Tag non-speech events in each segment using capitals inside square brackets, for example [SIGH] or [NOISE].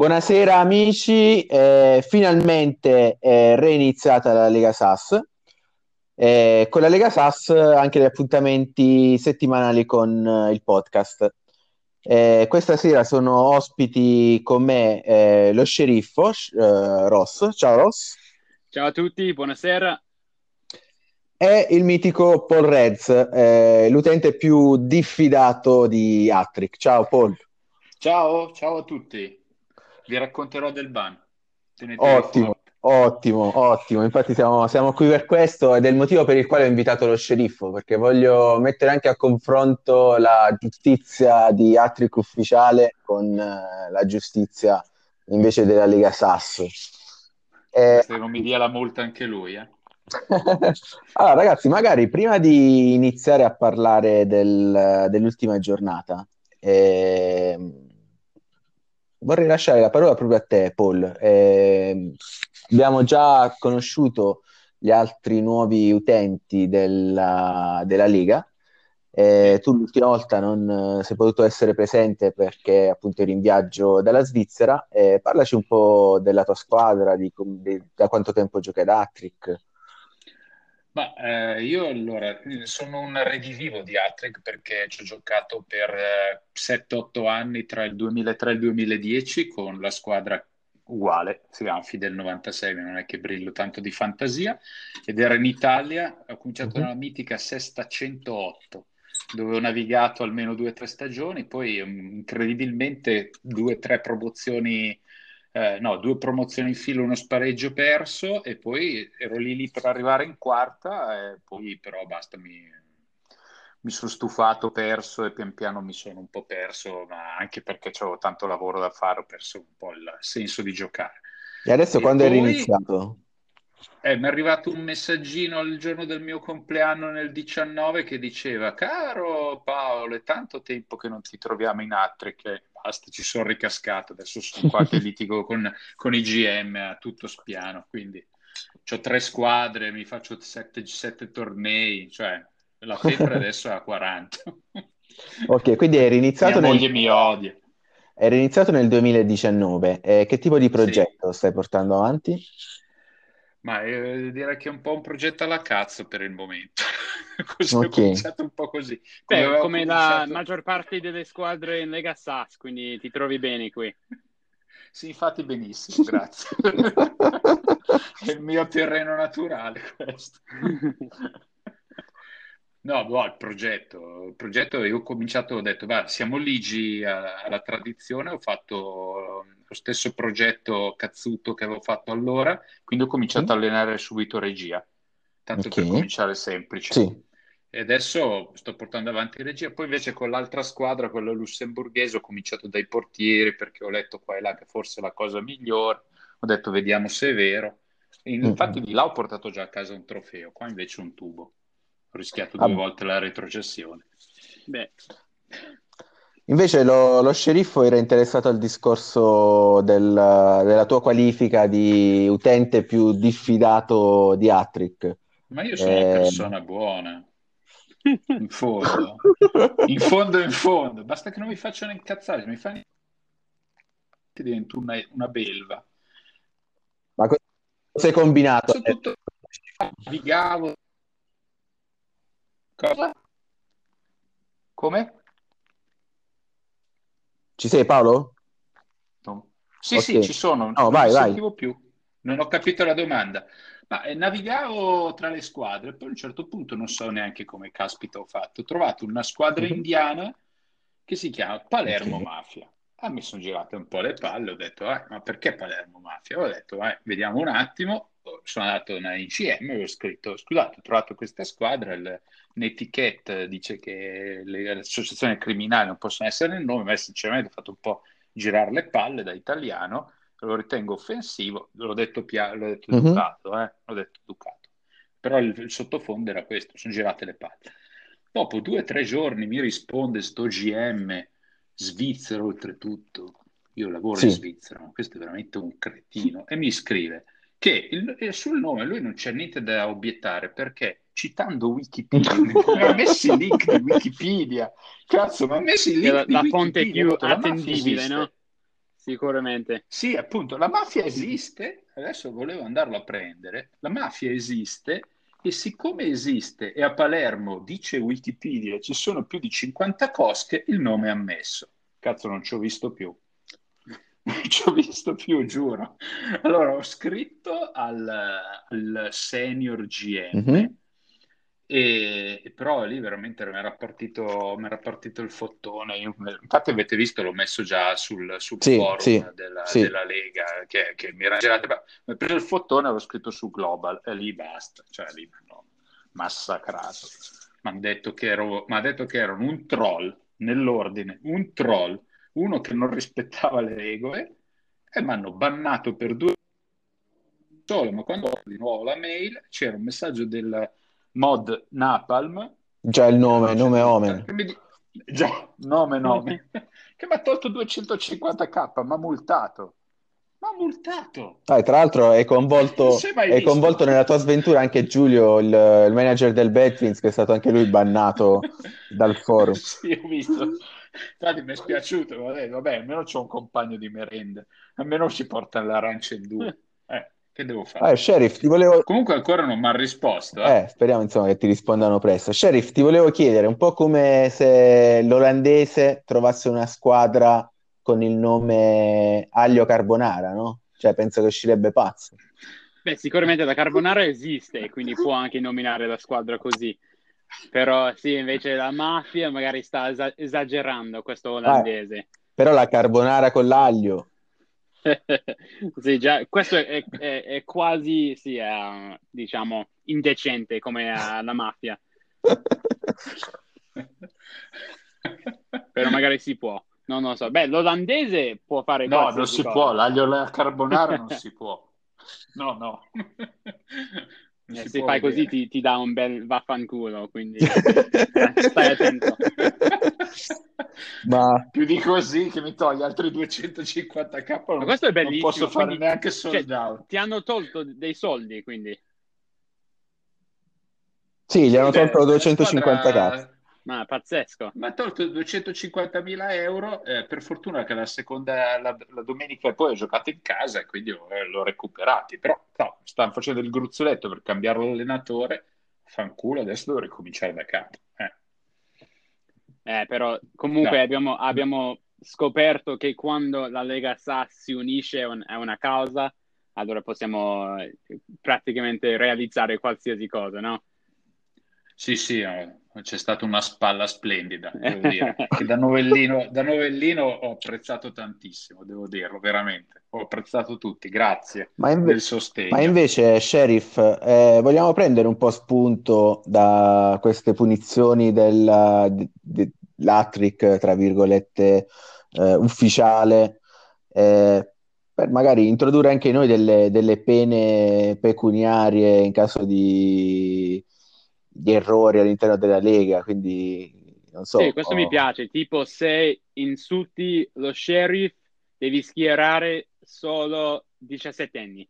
Buonasera amici, eh, finalmente è reiniziata la Lega SAS. Eh, con la Lega SAS anche gli appuntamenti settimanali con eh, il podcast. Eh, questa sera sono ospiti con me eh, lo sceriffo eh, Ross. Ciao Ross. Ciao a tutti, buonasera. E il mitico Paul Reds, l'utente più diffidato di Attrick. Ciao Paul. Ciao, ciao a tutti vi racconterò del ban. Ottimo, ottimo, ottimo. Infatti siamo, siamo, qui per questo ed è il motivo per il quale ho invitato lo sceriffo, perché voglio mettere anche a confronto la giustizia di Atric ufficiale con uh, la giustizia invece della Lega Sasso. Eh... Se non mi dia la multa anche lui, eh. [LAUGHS] allora, ragazzi, magari prima di iniziare a parlare del, dell'ultima giornata, eh, vorrei lasciare la parola proprio a te, Paul. Eh, abbiamo già conosciuto gli altri nuovi utenti della, della Lega. Eh, tu l'ultima volta non sei potuto essere presente perché appunto eri in viaggio dalla Svizzera. Eh, parlaci un po' della tua squadra, di, di, da quanto tempo giochi ad Attrick. Ma eh, io allora sono un redivivo di Attrick perché ci ho giocato per eh, 7-8 anni tra il 2003 e il 2010 con la squadra uguale, si chiama Fidel 96, ma non è che brillo tanto di fantasia, ed era in Italia, ho cominciato uh-huh. nella mitica Sesta 108 dove ho navigato almeno due o tre stagioni, poi um, incredibilmente due o tre promozioni eh, no, due promozioni in filo, uno spareggio perso e poi ero lì, lì per arrivare in quarta e poi però basta, mi, mi sono stufato, perso e pian piano mi sono un po' perso, ma anche perché avevo tanto lavoro da fare, ho perso un po' il senso di giocare. E adesso e quando poi... è riniziato? Eh, mi è arrivato un messaggino il giorno del mio compleanno nel 19 che diceva Caro Paolo, è tanto tempo che non ti troviamo in Atri che basta, ci sono ricascato, adesso sono qua che [LAUGHS] litigo con, con i GM a tutto spiano, quindi ho tre squadre, mi faccio sette, sette tornei, cioè la febbre [LAUGHS] adesso è a 40. ok, quindi è riniziato Mia nel... mi odia. È riniziato nel 2019. Eh, che tipo di progetto sì. stai portando avanti? Ma eh, direi che è un po' un progetto alla cazzo per il momento. [LAUGHS] così okay. ho cominciato un po' così. Come, Beh, come cominciato... la maggior parte delle squadre in Lega SAS, quindi ti trovi bene qui. Sì, infatti benissimo, grazie. [LAUGHS] è il mio terreno naturale questo. [LAUGHS] No, boh, il progetto, il progetto io ho cominciato, ho detto, va, siamo ligi alla tradizione, ho fatto lo stesso progetto cazzuto che avevo fatto allora, quindi ho cominciato mm. a allenare subito regia, tanto okay. per cominciare semplice. Sì. E adesso sto portando avanti regia, poi invece con l'altra squadra, quella lussemburghese, ho cominciato dai portieri perché ho letto qua e là che forse è la cosa migliore, ho detto vediamo se è vero. infatti mm-hmm. di là ho portato già a casa un trofeo, qua invece un tubo ho rischiato due ah. volte la retrocessione. Beh. Invece lo, lo, sceriffo era interessato al discorso del, della tua qualifica di utente più diffidato di Attrick. Ma io sono eh... una persona buona. In fondo. in fondo, in fondo. Basta che non mi facciano incazzare. Mi fanno... Divento una, una belva. Ma cosa hai combinato? Soprattutto... Vigavo Cosa? Come? Ci sei Paolo? No. Sì, okay. sì, ci sono. No, non vai, vai. più. Non ho capito la domanda. Ma eh, navigavo tra le squadre, poi a un certo punto non so neanche come caspita ho fatto. Ho trovato una squadra mm-hmm. indiana che si chiama Palermo okay. Mafia. Ah, mi sono girato un po' le palle, ho detto, eh, ma perché Palermo Mafia? Ho detto, eh, vediamo un attimo sono andato in ICM e ho scritto, scusate, ho trovato questa squadra, il, un'etichetta dice che le, le associazioni criminali non possono essere nel nome, ma sinceramente ho fatto un po' girare le palle da italiano, lo ritengo offensivo, l'ho detto, pia- l'ho detto mm-hmm. educato, eh? l'ho detto educato. Però il, il sottofondo era questo, sono girate le palle. Dopo due o tre giorni mi risponde sto GM svizzero oltretutto, io lavoro sì. in Svizzera, ma questo è veramente un cretino, e mi scrive che il, sul nome lui non c'è niente da obiettare perché citando Wikipedia [LAUGHS] mi ha messo il link di Wikipedia cazzo mi ha messo il link la, di la fonte più attendibile no? Sicuramente. Sì, appunto, la mafia esiste, adesso volevo andarlo a prendere, la mafia esiste e siccome esiste e a Palermo, dice Wikipedia, ci sono più di 50 cosche, il nome è ammesso. Cazzo, non ci ho visto più. Non ci ho visto più, giuro. Allora, ho scritto al, al senior GM, mm-hmm. E, e, però lì veramente mi era partito, partito il fottone. Io, infatti avete visto, l'ho messo già sul, sul sì, forum sì, della, sì. della, Lega, che, che mi era girato. Mi ha preso il fottone e l'ho scritto su Global, e lì basta. Cioè, lì no, massacrato. Mi hanno detto, detto che erano un troll, nell'ordine, un troll uno che non rispettava le regole e mi hanno bannato per due solo, ma quando ho di nuovo la mail c'era un messaggio del mod Napalm. Già il nome, nome Omen. Di... Già, nome, nome. [LAUGHS] che mi ha tolto 250k, ma multato. Ma multato. Ah, tra l'altro è coinvolto, è coinvolto nella tua sventura anche Giulio, il, il manager del Betwins, che è stato anche lui bannato [LAUGHS] dal forum. sì, ho visto. Infatti mi è spiaciuto, vabbè, vabbè almeno c'ho un compagno di merenda, almeno si porta l'arancia in due. [LAUGHS] Eh, che devo fare? Eh, Sheriff, ti volevo... Comunque ancora non mi ha risposto. Eh. eh. speriamo insomma che ti rispondano presto. Sheriff, ti volevo chiedere, un po' come se l'olandese trovasse una squadra con il nome Aglio Carbonara, no? Cioè, penso che uscirebbe pazzo. Beh, sicuramente la Carbonara esiste, quindi può anche nominare la squadra così. Però sì, invece la mafia magari sta es- esagerando questo olandese. Eh, però la carbonara con l'aglio. Sì, già, questo è, è, è quasi, sì, è, diciamo, indecente come la mafia. però magari si può. Non lo so. Beh, l'olandese può fare No, non si cosa. può. L'aglio alla carbonara non si può. [LAUGHS] No, no. Eh, se fai così ti, ti, dà un bel vaffanculo, quindi [LAUGHS] stai attento. Ma più di così che mi toglie altri 250k. Non, Ma questo è bellissimo. Non posso fare quindi, neanche sold cioè, out. Ti hanno tolto dei soldi, quindi. Sì, gli hanno tolto 250k. Squadra ma pazzesco. Mi ha tolto 250.000 euro, eh, per fortuna che la seconda, la, la, domenica poi ho giocato in casa e quindi eh, l'ho recuperati, però no, stanno facendo il gruzzoletto per cambiare l'allenatore, fanculo, adesso devo ricominciare da capo. Eh, eh però comunque no. abbiamo, abbiamo, scoperto che quando la Lega SAS si unisce a una causa, allora possiamo eh, praticamente realizzare qualsiasi cosa, no? Sì, sì, eh, c'è stata una spalla splendida, devo dire. [LAUGHS] da, novellino, da novellino ho apprezzato tantissimo, devo dirlo, veramente. Ho apprezzato tutti, grazie ma inve- del sostegno. Ma invece, Sheriff, eh, vogliamo prendere un po' spunto da queste punizioni dell'Atric, tra virgolette, eh, ufficiale, eh, per magari introdurre anche noi delle, delle pene pecuniarie in caso di di errori all'interno della Lega, quindi non so. Sì, questo oh. mi piace, tipo se insulti lo sheriff devi schierare solo 17 anni.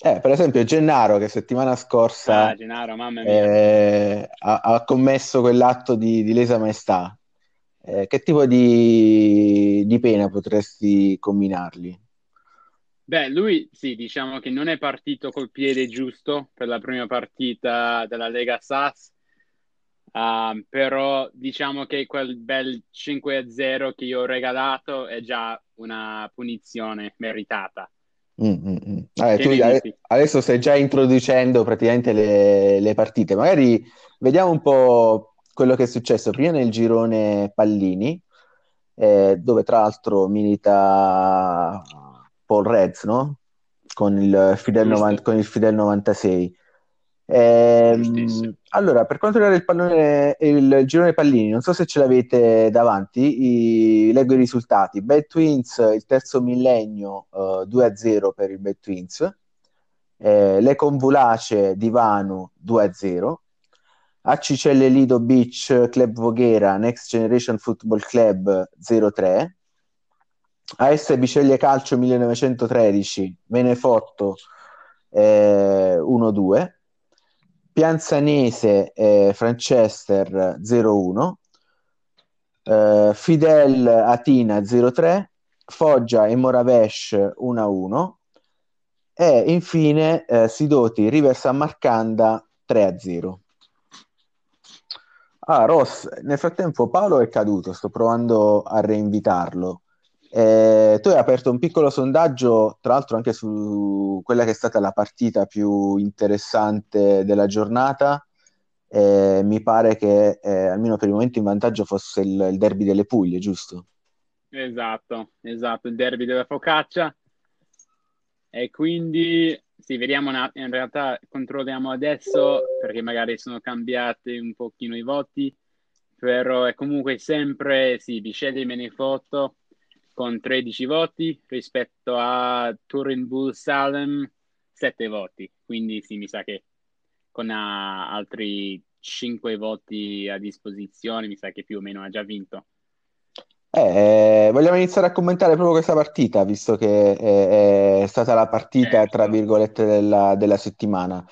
Eh, per esempio Gennaro che settimana scorsa ah, Gennaro, eh, ha, ha, commesso quell'atto di, di lesa maestà. Eh, che tipo di, di pena potresti combinargli? Beh, lui sì, diciamo che non è partito col piede giusto per la prima partita della Lega SAS, uh, però diciamo che quel bel 5-0 che io ho regalato è già una punizione meritata. Mm-hmm. Allora, tu adesso stai già introducendo praticamente le, le partite, magari vediamo un po' quello che è successo prima nel girone Pallini, eh, dove tra l'altro milita Paul Reds, no? Con il Fidel, 90, con il Fidel 96. Ehm, allora, per quanto riguarda il, pallone, il girone pallini, non so se ce l'avete davanti, i, leggo i risultati. Bad Twins, il terzo millennio, uh, eh, 2-0 per il Bad Twins. Eh, le Convulace di Vanu 2-0. Accicelle Lido Beach Club Voghera Next Generation Football Club 0-3. AS Biceglie Calcio 1913, Menefotto eh, 1-2, Pianzanese eh, Franchester 0-1, eh, Fidel Atina 0-3, Foggia e Moravesh 1-1 e infine eh, Sidoti River San Marcanda 3-0. Ah, Ross, nel frattempo Paolo è caduto, sto provando a reinvitarlo. Eh, tu hai aperto un piccolo sondaggio, tra l'altro anche su quella che è stata la partita più interessante della giornata. Eh, mi pare che eh, almeno per il momento in vantaggio fosse il, il, derby delle Puglie, giusto? Esatto, esatto, il derby della Focaccia. E quindi sì, vediamo una, in realtà controlliamo adesso perché magari sono cambiati un pochino i voti, però è comunque sempre sì, Bisceglie me ne foto con 13 voti rispetto a Turin Bull Salem 7 voti. Quindi sì, mi sa che con uh, altri 5 voti a disposizione, mi sa che più o meno ha già vinto. Eh, vogliamo iniziare a commentare proprio questa partita, visto che è, è stata la partita, certo. tra virgolette, della, della settimana.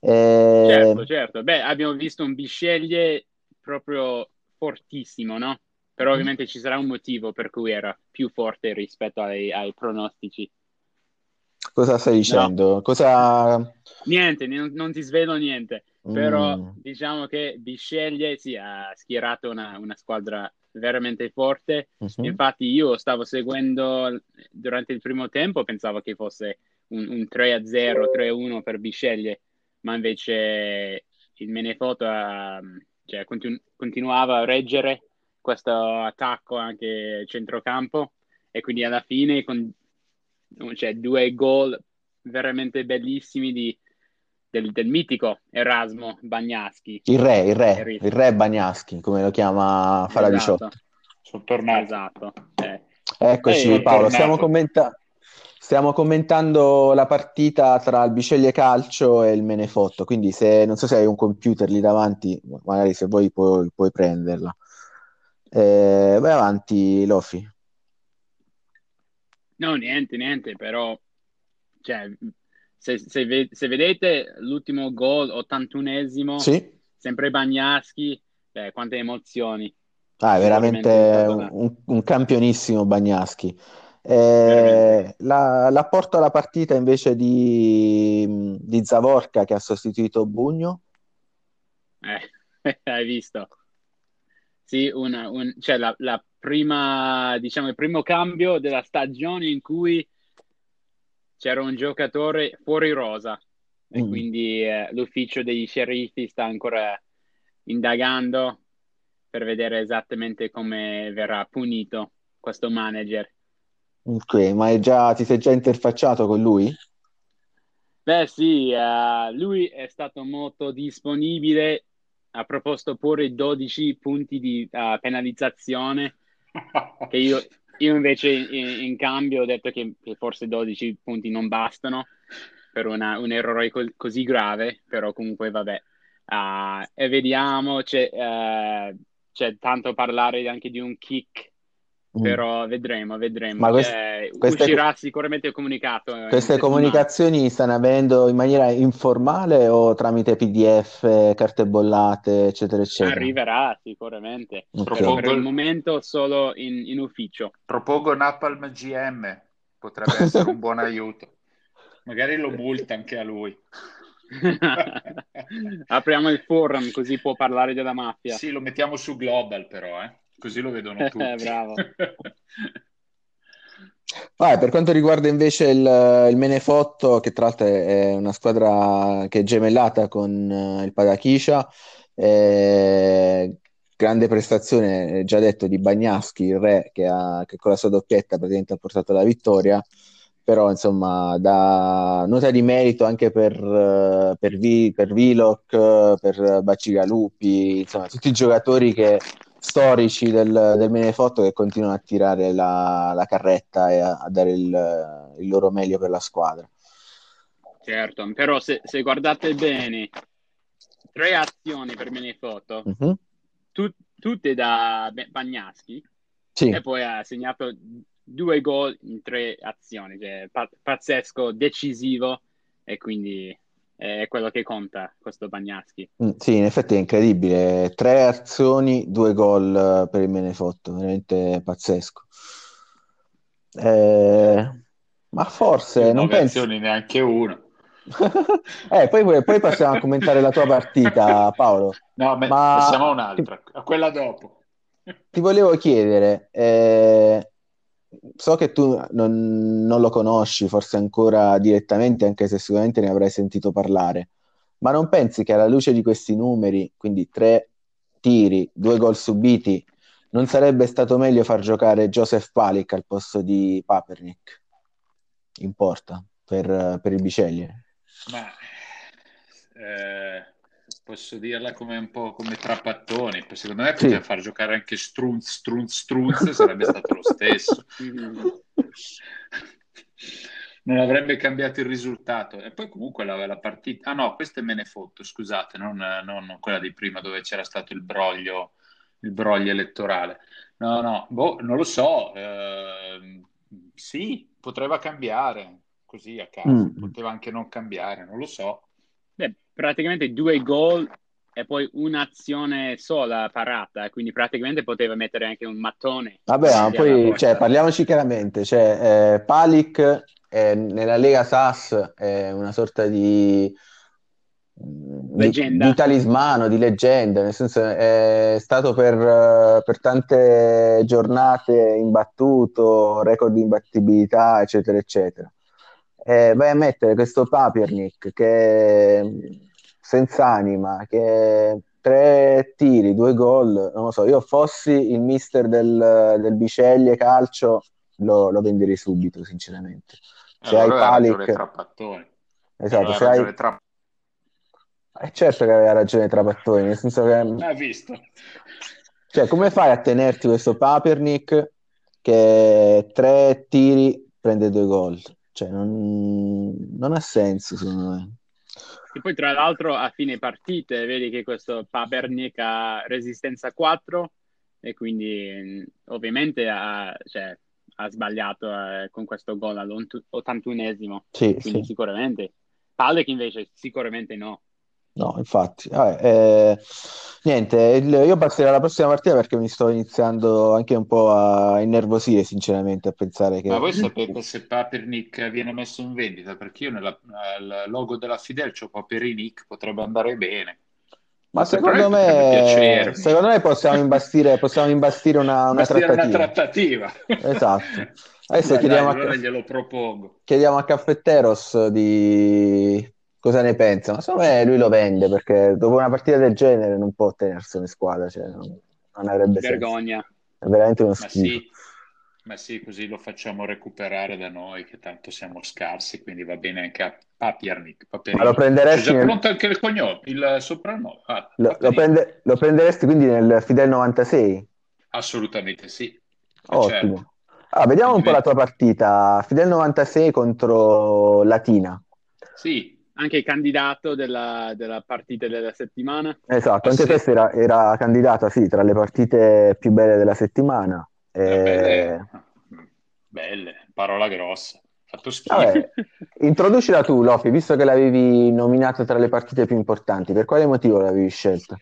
Eh... Certo, certo. Beh, abbiamo visto un Bisceglie proprio fortissimo, no? Però mm-hmm. ovviamente ci sarà un motivo per cui era più forte rispetto ai, ai pronostici. Cosa stai dicendo? No. Cosa... Niente, non, non, ti svelo niente. Però mm. diciamo che Bisceglie sì, ha schierato una, una squadra veramente forte. Uh-huh. Infatti io stavo seguendo durante il primo tempo, pensavo che fosse un, un 3-0, 3-1 per Bisceglie, ma invece il Menefoto cioè, continu- continuava a reggere questo attacco anche centrocampo e quindi alla fine con cioè, due gol veramente bellissimi di, del, del, mitico Erasmo Bagnaschi. Il re, il re, il re Bagnaschi, come lo chiama Fara esatto. 18. Sono tornato. Esatto. Eh. Eccoci eh, Paolo, stiamo, commenta- stiamo, commentando la partita tra il Biceglie Calcio e il Menefotto, quindi se non so se hai un computer lì davanti, magari se vuoi puoi, puoi prenderla. Eh, vai avanti, Lofi. No, niente, niente, però cioè, se, se, se vedete l'ultimo gol, 81esimo, sì. sempre Bagnaschi, beh, quante emozioni. Ah, è veramente un, un, campionissimo Bagnaschi. Eh, la, l'apporto alla partita invece di, di Zavorka che ha sostituito Bugno? Eh, [LAUGHS] hai visto? Sì, una, un, cioè la, la, prima, diciamo, il primo cambio della stagione in cui c'era un giocatore fuori rosa e mm. quindi eh, l'ufficio degli sceriffi sta ancora indagando per vedere esattamente come verrà punito questo manager. Ok, ma già, ti sei già interfacciato con lui? Beh sì, uh, lui è stato molto disponibile ha proposto pure 12 punti di uh, penalizzazione [LAUGHS] che io, io invece in, in, cambio ho detto che, che, forse 12 punti non bastano per una, un errore co- così grave, però comunque vabbè. Uh, e vediamo, c'è, uh, c'è tanto parlare anche di un kick. Però vedremo, vedremo. Ma quest- eh, queste, uscirà sicuramente il comunicato. Eh, queste comunicazioni stanno avendo in maniera informale o tramite PDF, carte bollate, eccetera, eccetera? Arriverà sicuramente. Okay. Propongo... Per il momento solo in, in ufficio. Propongo Napalm GM, potrebbe essere un buon aiuto. [LAUGHS] Magari lo multa anche a lui. [LAUGHS] Apriamo il forum così può parlare della mafia. Sì, lo mettiamo su Global però, eh. Così lo vedono [LAUGHS] tutti. Bravo. [LAUGHS] Ah, per quanto riguarda invece il, il, Menefotto, che tra l'altro è una squadra che è gemellata con uh, il Padachiscia, eh, grande prestazione, già detto, di Bagnaschi, il re, che, ha, che, con la sua doppietta praticamente ha portato la vittoria, però insomma da nota di merito anche per, per, v, per Viloc, per Bacigalupi, insomma tutti i giocatori che storici del, del Menefotto che continuano a tirare la, la carretta e a, a dare il, il, loro meglio per la squadra. Certo, però se, se guardate bene, tre azioni per Menefotto, uh-huh. tu, tutte da Bagnaschi, sì. e poi ha segnato due gol in tre azioni, cioè, pazzesco, decisivo, e quindi è quello che conta questo Bagnaschi. Mm, sì, in effetti è incredibile. Tre azioni, due gol per il Menefotto, veramente pazzesco. Eh, ma forse non pensi... neanche uno. [LAUGHS] eh, poi, poi, passiamo a commentare la tua partita, Paolo. No, ma... passiamo a un'altra, a quella dopo. Ti volevo chiedere, eh, so che tu non, non, lo conosci forse ancora direttamente, anche se sicuramente ne avrai sentito parlare, ma non pensi che alla luce di questi numeri, quindi tre tiri, due gol subiti, non sarebbe stato meglio far giocare Joseph Palic al posto di Papernick in porta per, per il Biceglie? Ma eh, posso dirla come un po' come Trapattoni. Secondo me poteva sì. far giocare anche Strunz, Strunz, Strunz, sarebbe stato lo stesso. [LAUGHS] non avrebbe cambiato il risultato. E poi comunque la, la partita... Ah no, questa è Menefotto, scusate, non, non, quella di prima dove c'era stato il broglio, il broglio elettorale. No, no, boh, non lo so. Eh, sì, poteva cambiare così a caso, mm. poteva anche non cambiare, non lo so. Praticamente due gol e poi un'azione sola parata, quindi praticamente poteva mettere anche un mattone. Vabbè, ma poi cioè, parliamoci chiaramente, cioè, eh, Palic eh, nella Lega SAS è una sorta di, di, di talismano, di leggenda, nel senso è stato per, per tante giornate imbattuto, record di imbattibilità, eccetera, eccetera. Eh, vai a mettere questo Papiernick che senza anima, che tre tiri, due gol, non lo so, io fossi il mister del, del Biceglie Calcio lo, lo venderei subito, sinceramente. Se allora hai Palic... Esatto, se hai... Tra... Eh, certo che aveva ragione Trapattoni, nel senso che... Ha visto. Cioè, come fai a tenerti questo Papernick che tre tiri prende due gol? Cioè, non, non ha senso, secondo me. E poi, tra l'altro, a fine partite, vedi che questo Papernick ha resistenza 4 e quindi ovviamente ha, cioè, ha sbagliato eh, con questo gol all'81esimo. Sì, quindi sì. sicuramente. Palek invece sicuramente no. No, infatti, Vabbè, eh, niente, il- io passerei alla prossima partita perché mi sto iniziando anche un po' a innervosire, sinceramente, a pensare che... Ma voi sapete se Papernick viene messo in vendita? Perché io nel logo della Fidel c'ho Paperinic, potrebbe andare bene. Ma secondo me, secondo me possiamo imbastire, possiamo imbastire una, una Bastire una trattativa. trattativa. Esatto. [LAUGHS] Adesso Dai, chiediamo, dai, a, allora glielo propongo. chiediamo a Caffetteros di cosa ne pensa. Ma secondo me lui lo vende perché dopo una partita del genere non può tenerselo in squadra, cioè non, non avrebbe Vergogna. senso. È veramente uno Ma schifo. sì, ma sì, così lo facciamo recuperare da noi, che tanto siamo scarsi, quindi va bene anche a Papiernik. Ma lo prenderesti C'è già nel- pronto anche il cognome, il soprannome. Ah, Lo, lo prende- lo prenderesti quindi nel Fidel 96? Assolutamente sì. Eh, Ottimo. certo. Allora, vediamo un po' la tua partita. Fidel 96 contro Latina. Sì, Anche candidato della, della partita della settimana. Esatto, anche sì? questa era, era candidata, sì, tra le partite più belle della settimana. Eh, belle, Eh, belle, parola grossa. Fatto schifo. vabbè, introducila tu, Lofi, visto che l'avevi nominata tra le partite più importanti. Per quale motivo l'avevi scelta?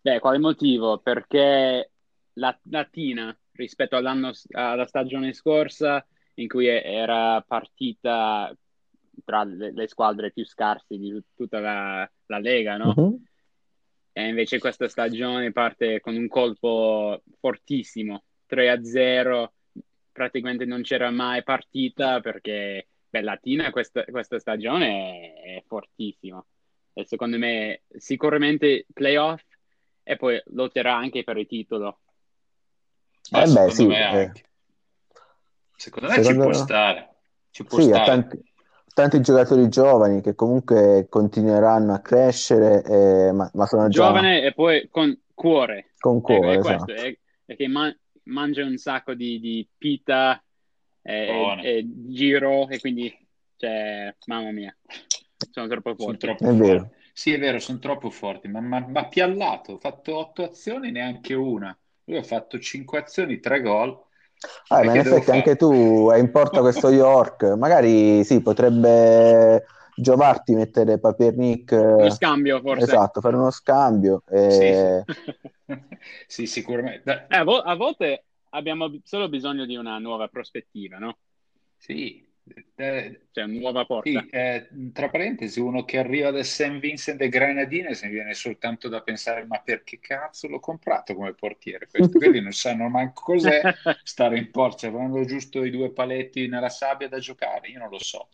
Beh, quale motivo? Perché la Latina rispetto all'anno, alla stagione scorsa, in cui era partita tra le, le squadre più scarse di tutta la, la Lega, no? Mhm. E invece questa stagione parte con un colpo fortissimo, 3-0, praticamente non c'era mai partita perché beh, Latina questa, questa stagione è, è fortissima. E secondo me sicuramente playoff e poi lotterà anche per il titolo. Eh beh, secondo sì, me eh. Secondo me Secondo- ci può stare. Ci può Sì, ha stare. tanti, tanti giocatori giovani che comunque continueranno a crescere, eh, ma, ma sono già Giovane e poi con cuore. con È, cuore, è questo, esatto. è, è che man- mangia un sacco di, di pita e, Buono. e giro e quindi, cioè, mamma mia, sono troppo Sono forti. troppo È vero. forti. Sì, è vero, sono troppo forti, ma, ma, ma piallato. Ho fatto otto azioni, neanche una. Lui ha fatto cinque azioni, tre gol. Ah, E ma in effetti fare? anche tu hai in porta questo [LAUGHS] York, magari sì, potrebbe giovarti mettere Papiernick, Lo eh, scambio forse. esatto, fare uno scambio. Sì, eh, sì. [LAUGHS] Sì, sicuramente. Eh, a, vo- a volte abbiamo solo bisogno di una nuova prospettiva, no? Sì, eh, cioè nuova porta. Sì, eh, tra parentesi, uno che arriva da St. Vincent e Grenadines mi viene soltanto da pensare ma perché cazzo l'ho comprato come portiere? Questo, [LAUGHS] quelli non sanno manco cos'è [LAUGHS] stare in porta, avranno giusto i due paletti nella sabbia da giocare, io non lo so.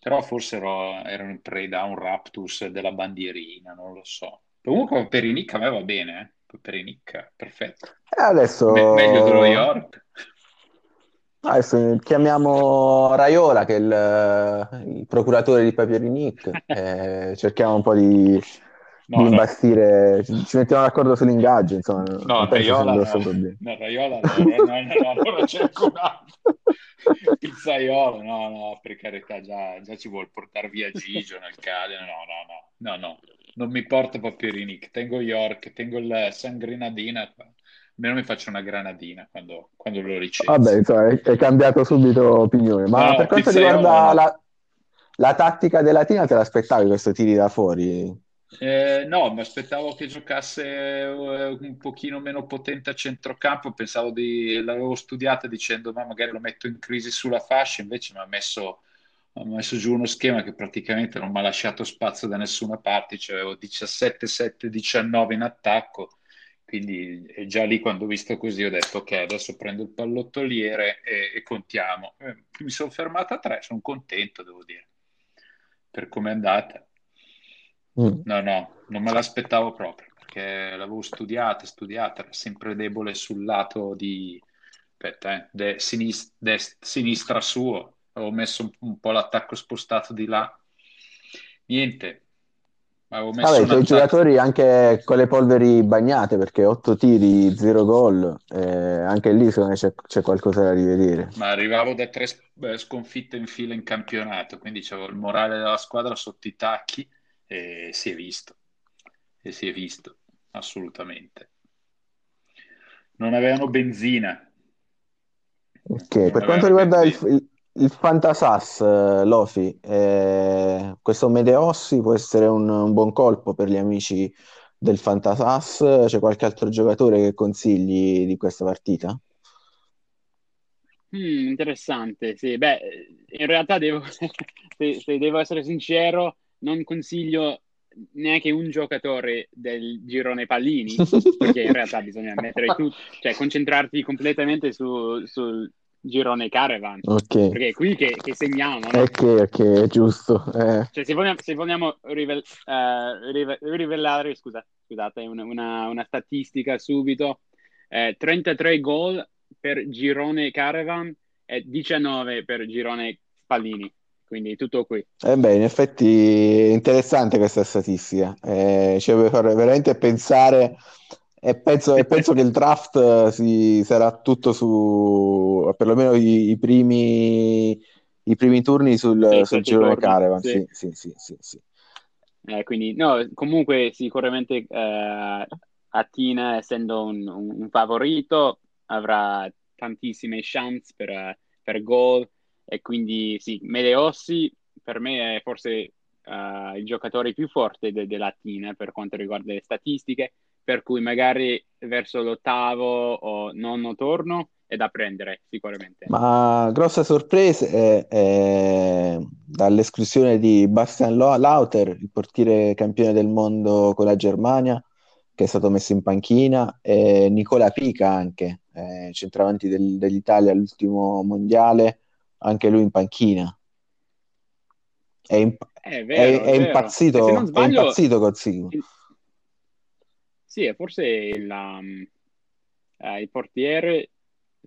Però forse ero, erano in preda a un raptus della bandierina, non lo so. Comunque per Inic a me va bene, eh? per Inic, perfetto. E adesso... Me- meglio dello York. Adesso chiamiamo Raiola, che è il, il procuratore di Papierinic, [LAUGHS] e cerchiamo un po' di, No, di no. imbastire, ci, ci mettiamo d'accordo sull'ingaggio, insomma, No, Raiola no. No, Raiola no, no, no, no, no, allora cerco un altro. Pizzaiolo, no, no, per carità, già, già ci vuol portare via Gigio nel Cagliari, no, no, no, no, no, non mi porta Papierinic, tengo York, tengo il San Grenadina, almeno mi faccio una granadina quando, quando lo licenzio. Vabbè, insomma, è, è cambiato subito opinione. Ma No, per quanto riguarda la, la tattica della Latina, te l'aspettavi questo tiri da fuori? Eh, no, mi aspettavo che giocasse eh, un pochino meno potente a centrocampo, pensavo di, l'avevo studiata dicendo ma magari lo metto in crisi sulla fascia, invece mi ha messo, mi ha messo giù uno schema che praticamente non mi ha lasciato spazio da nessuna parte, cioè avevo 17-7-19 in attacco, quindi è già lì quando ho visto così ho detto ok, adesso prendo il pallottoliere e, e contiamo. Eh, mi sono fermata a tre, sono contento, devo dire, per come è andata. Mm. No, no, non me l'aspettavo proprio perché l'avevo studiata, studiata, era sempre debole sul lato di aspetta, eh, de- sinis- dest- sinistra suo, avevo messo un, un po' l'attacco spostato di là. Niente, avevo messo Vabbè, attacco. giocatori anche con le polveri bagnate, perché 8 tiri, 0 gol, eh, anche lì secondo me c'è, c'è qualcosa da rivedere. Ma arrivavo da tre sconfitte in fila in campionato, quindi avevo il morale della squadra sotto i tacchi e si è visto, e si è visto, assolutamente. Non avevano benzina. Ok, per Non quanto avevano riguarda benzina. il, il Fantasas, eh, Lofi, eh, questo Medeossi può essere un, un buon colpo per gli amici del Fantasas. C'è qualche altro giocatore che consigli di questa partita? Mm, interessante, sì. Beh, in realtà devo, [LAUGHS] se, se devo essere sincero, non consiglio neanche un giocatore del girone pallini, perché in realtà bisogna mettere [LAUGHS] tutto, cioè concentrarti completamente su- sul girone caravan, Ok, perché è qui che, che segniamo, no? ok, ok, è giusto. Eh, Cioè, se vogliamo, se vogliamo rivel- eh, rive- rivelare, scusa, scusate, una, una- una statistica subito, eh, 33 gol per girone Caravan e 19 per girone Pallini, quindi tutto qui. Eh beh, in effetti è interessante questa statistica, eh, ci deve fare veramente pensare e penso, e penso che il draft eh, si, sarà tutto su, perlomeno i, i primi, i primi turni sul, Sì, sul girone Caravan, sì. sì, sì, sì, sì. Eh, quindi, no, comunque sicuramente eh, Atina, essendo un, un- favorito, avrà tantissime chance per, per gol e quindi sì, Medeossi per me è forse eh, il giocatore più forte de- dell'Atina per quanto riguarda le statistiche, per cui magari verso l'ottavo o nono torno è da prendere sicuramente. Ma grossa sorpresa è, è dall'esclusione di Bastian Lau- Lauter, il portiere campione del mondo con la Germania, che è stato messo in panchina, e Nicola Pica anche, eh, centravanti del- dell'Italia all'ultimo mondiale, anche lui in panchina. È, imp- È vero, è è impazzito, non è sbaglio, impazzito il- Sì, è forse il, um, eh, il portiere,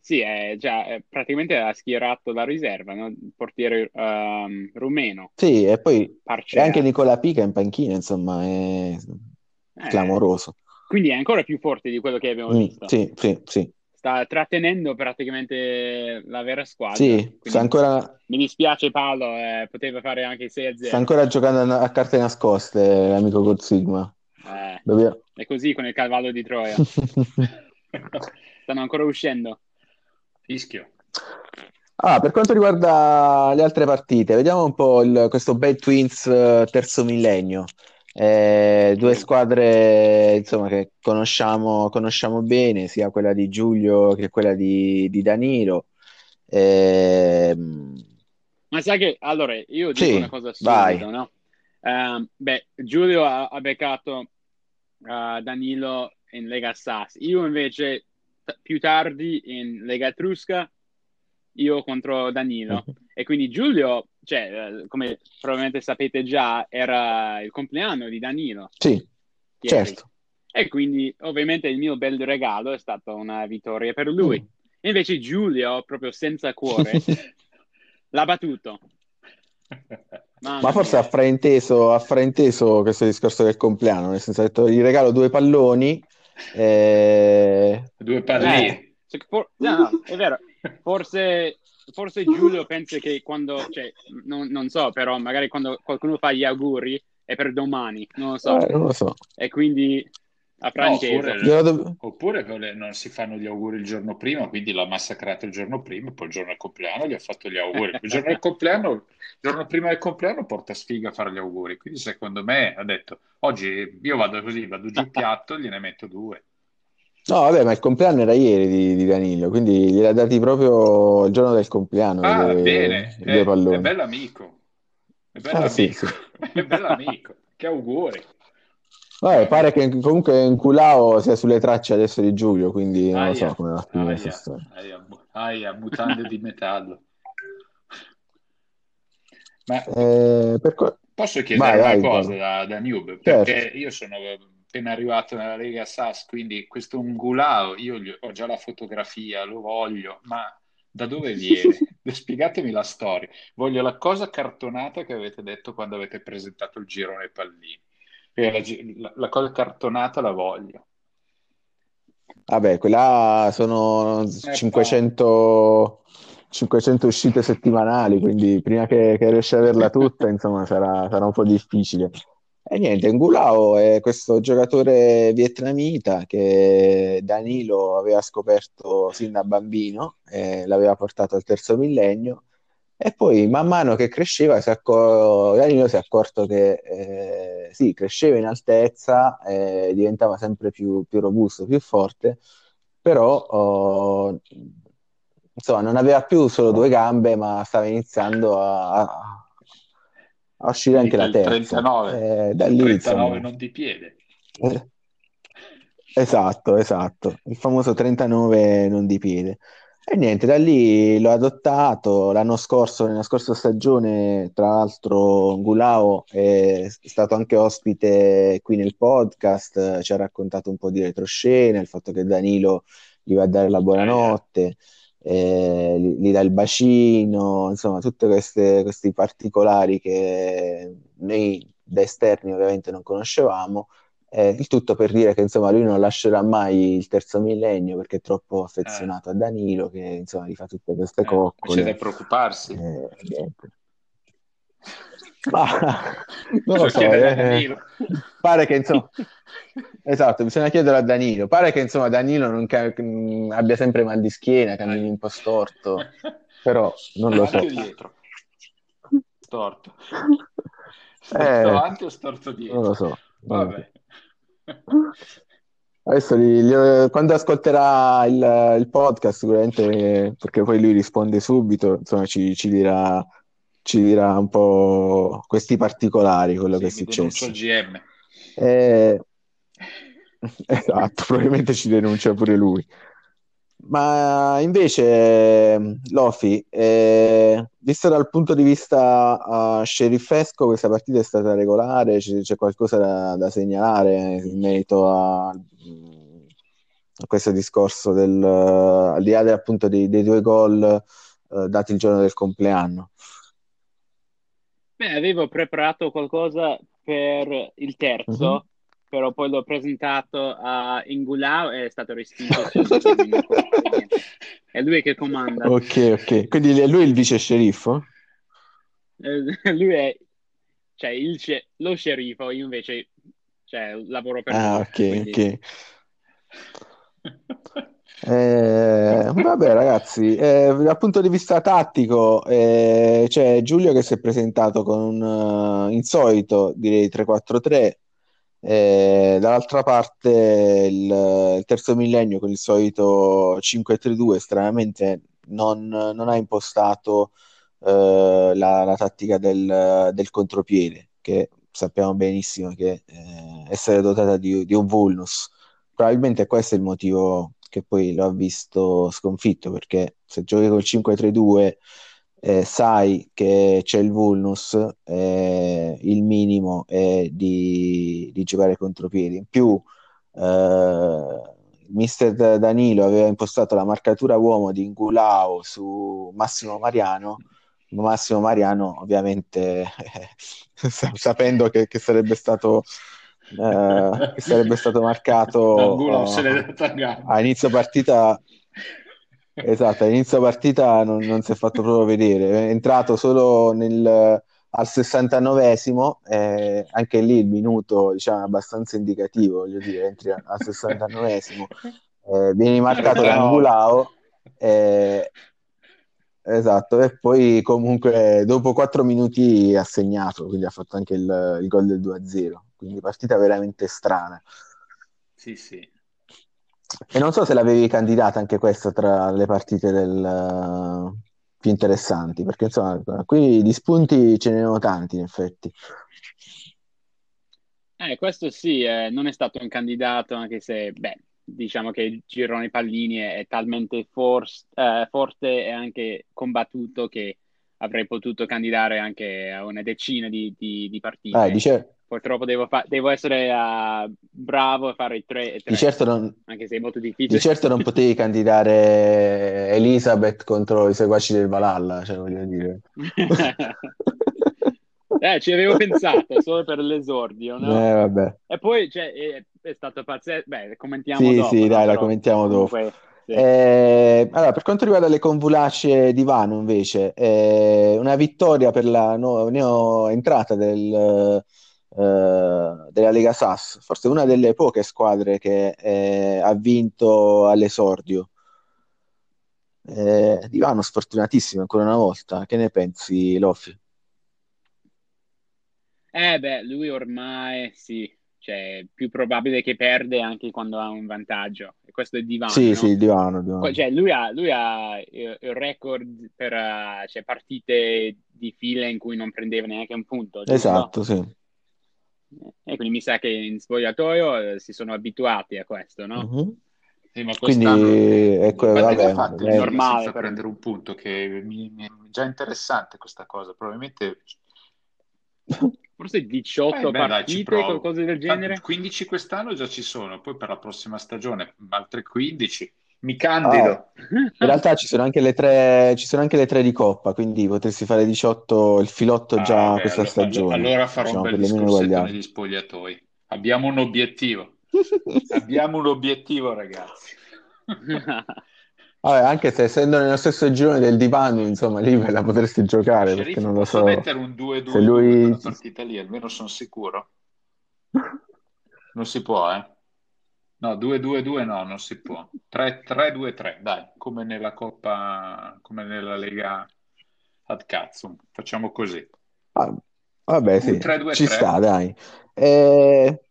sì, è già è praticamente ha schierato la riserva, no? Il portiere um, rumeno, Sì, e poi e Parcea. anche Nicola Pica in panchina, insomma, è Eh, clamoroso. quindi è ancora più forte di quello che abbiamo Mm, visto. sì, sì, sì. Sta trattenendo praticamente la vera squadra. Sì, sta ancora, mi dispiace Paolo, eh, poteva fare anche 6 a sta 0. ancora giocando a, carte nascoste, l'amico Col Sigma. Eh, Dobbiamo- è così con il cavallo di Troia. [LAUGHS] Stanno ancora uscendo. Fischio. Ah, per quanto riguarda le altre partite, vediamo un po' il- questo Bad Twins eh, terzo millennio. Eh, due squadre insomma, che conosciamo, conosciamo bene, sia quella di Giulio che quella di, di Danilo. Eh, Ma sai che allora io dico sì, una cosa vai. subito, no? Ehm, beh, Giulio ha, ha beccato uh, Danilo in Lega Sass, io invece t- più tardi in Lega Etrusca, io contro Danilo. [LAUGHS] E quindi Giulio, cioè, come probabilmente sapete già, era il compleanno di Danilo. Sì, ieri. certo. E quindi ovviamente il mio bel regalo è stata una vittoria per lui. E invece Giulio, proprio senza cuore, [LAUGHS] l'ha battuto. [LAUGHS] Mamma Ma forse ha frainteso, ha frainteso questo discorso del compleanno, nel senso ha detto gli regalo due palloni. eh, Due pallini. Eh, cioè, for- no, no, è vero. Forse, forse Giulio pensa che quando, cioè, non, non so, però magari quando qualcuno fa gli auguri è per domani, non lo so. eh, non lo so. E quindi a francese. oppure- dov- Oppure quelle- non si fanno gli auguri il giorno prima, quindi l'ha massacrato il giorno prima, poi il giorno del compleanno gli ha fatto gli auguri. Il giorno del compleanno, il giorno prima del compleanno porta sfiga a fare gli auguri. Quindi secondo me ha detto, oggi io vado così, vado giù il piatto, gliene metto due. No, vabbè, ma il compleanno era ieri di, di Danilo, quindi gliel'ha dati proprio il giorno del compleanno, Ah, due, bene, i è, due palloni. è bell'amico. È Ah, sì, bell'amico. sì. [LAUGHS] È bell'amico. Che auguri. Vabbè, pare che comunque Inculao sia sulle tracce adesso di Giulio, quindi non lo so Aia, come va a finire aia, questa storia. aia, bu- aia, mutande di metallo. Ma Eh, per co- Posso chiedere Vai, una vai, cosa da, da noob? Certo. Perché io sono appena arrivato nella Lega SAS, quindi questo ungulao, io gli- ho già la fotografia, lo voglio, ma da dove viene? [LAUGHS] [LAUGHS] Spiegatemi la storia. Voglio la cosa cartonata che avete detto quando avete presentato il girone pallini. La, la- la cosa cartonata la voglio. Vabbè, quella sono 500, 500 uscite settimanali, quindi prima che, che riesci ad averla tutta, [LAUGHS] insomma, sarà, sarà un po' difficile. E niente, Ngulao è questo giocatore vietnamita che Danilo aveva scoperto sin da bambino, e l'aveva portato al terzo millennio, e poi man mano che cresceva, si accor- Danilo si è accorto che eh, sì, cresceva in altezza, eh, diventava sempre più, più robusto, più forte, però oh, insomma, non aveva più solo due gambe, ma stava iniziando a, a- uscire anche la terza. 39, Eh, da lì, 39 insomma, non di piede. eh, esatto, esatto, il famoso 39 non di piede. E niente, da lì l'ho adottato l'anno scorso, nella scorsa stagione, tra l'altro Gulao è stato anche ospite qui nel podcast, ci ha raccontato un po' di retroscena, il fatto che Danilo gli va a dare la buonanotte, eh, gli, gli dà il bacino, insomma, tutti questi particolari che noi da esterni ovviamente non conoscevamo. Eh, il tutto per dire che insomma lui non lascerà mai il terzo millennio perché è troppo affezionato a Danilo che insomma gli fa tutte queste Eh, c'è coccole. da preoccuparsi. Eh, niente. Ma [LAUGHS] non lo so, chiedere a eh, pare che insomma, [LAUGHS] esatto, bisogna chiederlo a Danilo. Pare che insomma Danilo non ca- mh, abbia sempre mal di schiena, cammini un po' storto, [LAUGHS] però non lo so. Dietro? Storto. Storto Eh, avanti o storto dietro? non lo so. Vabbè. Adesso gli- gli- quando ascolterà il, il podcast, sicuramente, perché poi lui risponde subito, insomma, ci, ci dirà, ci dirà un po' questi particolari, quello Sì, che è successo. al GM. Eh, [LAUGHS] esatto, probabilmente ci denuncia pure lui. Ma invece, Lofi, eh, visto dal punto di vista eh, sceriffesco, questa partita è stata regolare, c'è, c'è qualcosa da, da segnalare in merito a, a questo discorso del, al di là appunto dei, dei due gol eh, dati il giorno del compleanno. Beh, avevo preparato qualcosa per il terzo, Mhm. Però poi l'ho presentato a Ingulao e è stato respinto. [LAUGHS] È lui che comanda. Ok, ok. Quindi lui è il vice sceriffo? Eh, [LAUGHS] Lui è cioè, il lo sceriffo, io invece cioè, lavoro per Ah, lui, ok, quindi- ok. [LAUGHS] Eh, vabbè, ragazzi, eh, dal punto di vista tattico, eh, c'è Giulio che si è presentato con un eh, insolito, direi 3-4-3, E dall'altra parte il, il terzo millennio con il solito 5-3-2 stranamente non, non ha impostato eh, la, la, tattica del, del, contropiede, che sappiamo benissimo che eh, essere dotata di, di, un vulnus. Probabilmente questo è il motivo che poi lo ha visto sconfitto, perché se giochi col 5-3-2 eh, sai che c'è il vulnus, eh, il minimo è di, di giocare contropiedi. In più, eh, mister Danilo aveva impostato la marcatura uomo di Ingulao su Massimo Mariano. Massimo Mariano, ovviamente, [LAUGHS] sapendo che, che, sarebbe stato, eh, che sarebbe stato marcato [LAUGHS] uh, a inizio partita, esatto, a inizio partita non, non, si è fatto proprio vedere. È entrato solo nel, al 69esimo, eh, anche lì il minuto diciamo, abbastanza indicativo, voglio dire, entri al 69esimo, [LAUGHS] eh, vieni marcato da Angulao, eh, esatto, e poi comunque dopo 4 minuti ha segnato, quindi ha fatto anche il, il gol del 2-0, quindi partita veramente strana. Sì, sì. E non so se l'avevi candidata anche questa tra le partite del, più interessanti, perché insomma, qui di spunti ce ne sono tanti in effetti. Eh, questo sì, eh, non è stato un candidato, anche se, beh, diciamo che il girone pallini è, è talmente for- eh, forte e anche combattuto che avrei potuto candidare anche a una decina di, di, di partite. Eh, dice, Purtroppo devo, fa- devo essere uh, bravo a fare i tre, e tre di certo non, anche se è molto difficile. Di certo non potevi candidare Elisabeth contro i seguaci del Valhalla, cioè voglio dire. [LAUGHS] eh, ci avevo pensato solo per l'esordio, no? Eh. E poi cioè, è, è, stato pazzesco. Beh, commentiamo sì, dopo. Sì, no? dai, Però, la commentiamo comunque, dopo. Sì. Eh, allora, per quanto riguarda le convulacee di Vano, invece, eh, una vittoria per la no, neoentrata del eh, della Lega SAS, forse una delle poche squadre che eh, ha vinto all'esordio. Eh, Divano sfortunatissimo ancora una volta, che ne pensi Lofi? Eh beh, lui ormai sì, cioè più probabile che perde anche quando ha un vantaggio. E questo è Divano. Sì, no? sì, Divano. divano. Cioè, lui ha, lui ha il record per uh, cioè, partite di fila in cui non prendeva neanche un punto. Giusto? Esatto, sì. E quindi mi sa che in spogliatoio eh, si sono abituati a questo, no? Mm-hmm. Sì, ma quindi ecco, vabbè, fatto è normale per prendere un punto che mi, mi, è già interessante questa cosa, probabilmente forse 18 eh, beh, partite, dai, qualcosa del genere. 15 quest'anno già ci sono, poi per la prossima stagione altre 15 mi candido. Ah, in realtà ci sono, anche le tre, ci sono anche le tre di Coppa, quindi potresti fare 18 il filotto già ah, questa allora, stagione. Allora farò diciamo, un bel discorsetto negli spogliatoi. Abbiamo un obiettivo. [LAUGHS] Abbiamo un obiettivo, ragazzi. [LAUGHS] Vabbè, anche se essendo nello stesso girone del divano, insomma, lì me la potresti giocare Sceriffo, perché non lo so. mettere un 2-2 se lui... partita lì, almeno sono sicuro. [LAUGHS] Non si può, eh. No, 2-2-2 no, non si può. 3-2-3, dai, come nella Coppa, come nella Lega ad cazzo. Facciamo così. Ah, vabbè, sì, 3, 2, ci 3. sta, dai. Eh...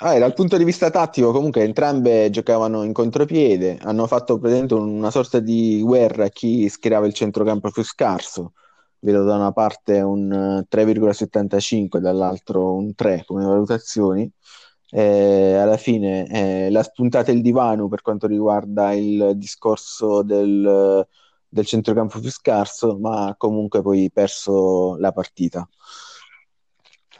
Ah, dal punto di vista tattico, comunque entrambe giocavano in contropiede, hanno fatto presente una sorta di guerra a chi schierava il centrocampo più scarso. Vedo da una parte un 3,75, dall'altro un 3 come valutazioni eh, alla fine eh, l'ha spuntata il divano per quanto riguarda il discorso del, del centrocampo più scarso, ma comunque poi perso la partita.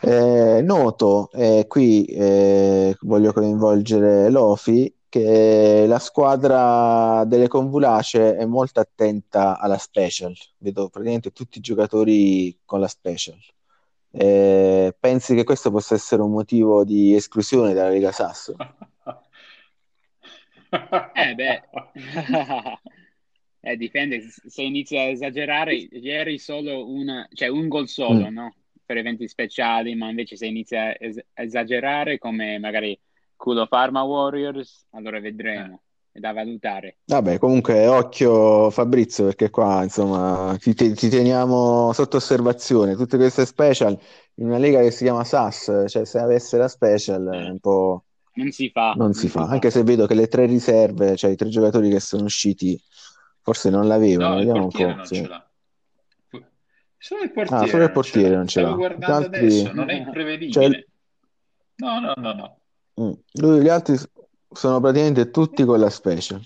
Eh, noto, eh, qui eh, voglio coinvolgere Lofi, che la squadra delle convulace è molto attenta alla special. Vedo praticamente tutti i giocatori con la special. Eh, pensi che questo possa essere un motivo di esclusione dalla Lega Sasso? [LAUGHS] eh beh, [LAUGHS] eh, dipende, se inizia a esagerare, ieri solo una, cioè un gol solo, mm. no? Per eventi speciali, ma invece se inizia a es- esagerare come magari Culo Pharma Warriors, allora vedremo. Da valutare. Vabbè, comunque occhio Fabrizio, perché qua insomma ti, ti teniamo sotto osservazione. Tutte queste special in una lega che si chiama SAS, cioè se avesse la special è un po'... Non si fa. Non si fa, anche se vedo che le tre riserve, cioè i tre giocatori che sono usciti, forse non l'avevano. No, Vediamo un po'. non sì. ce l'ha. Solo il portiere Ah, solo il non ce portiere l'ha. non ce l'ha. guardando Gli altri- adesso, non è [LAUGHS] Cioè, imprevedibile. No, no, no, no. mm, lui- gli altri sono praticamente tutti con la special.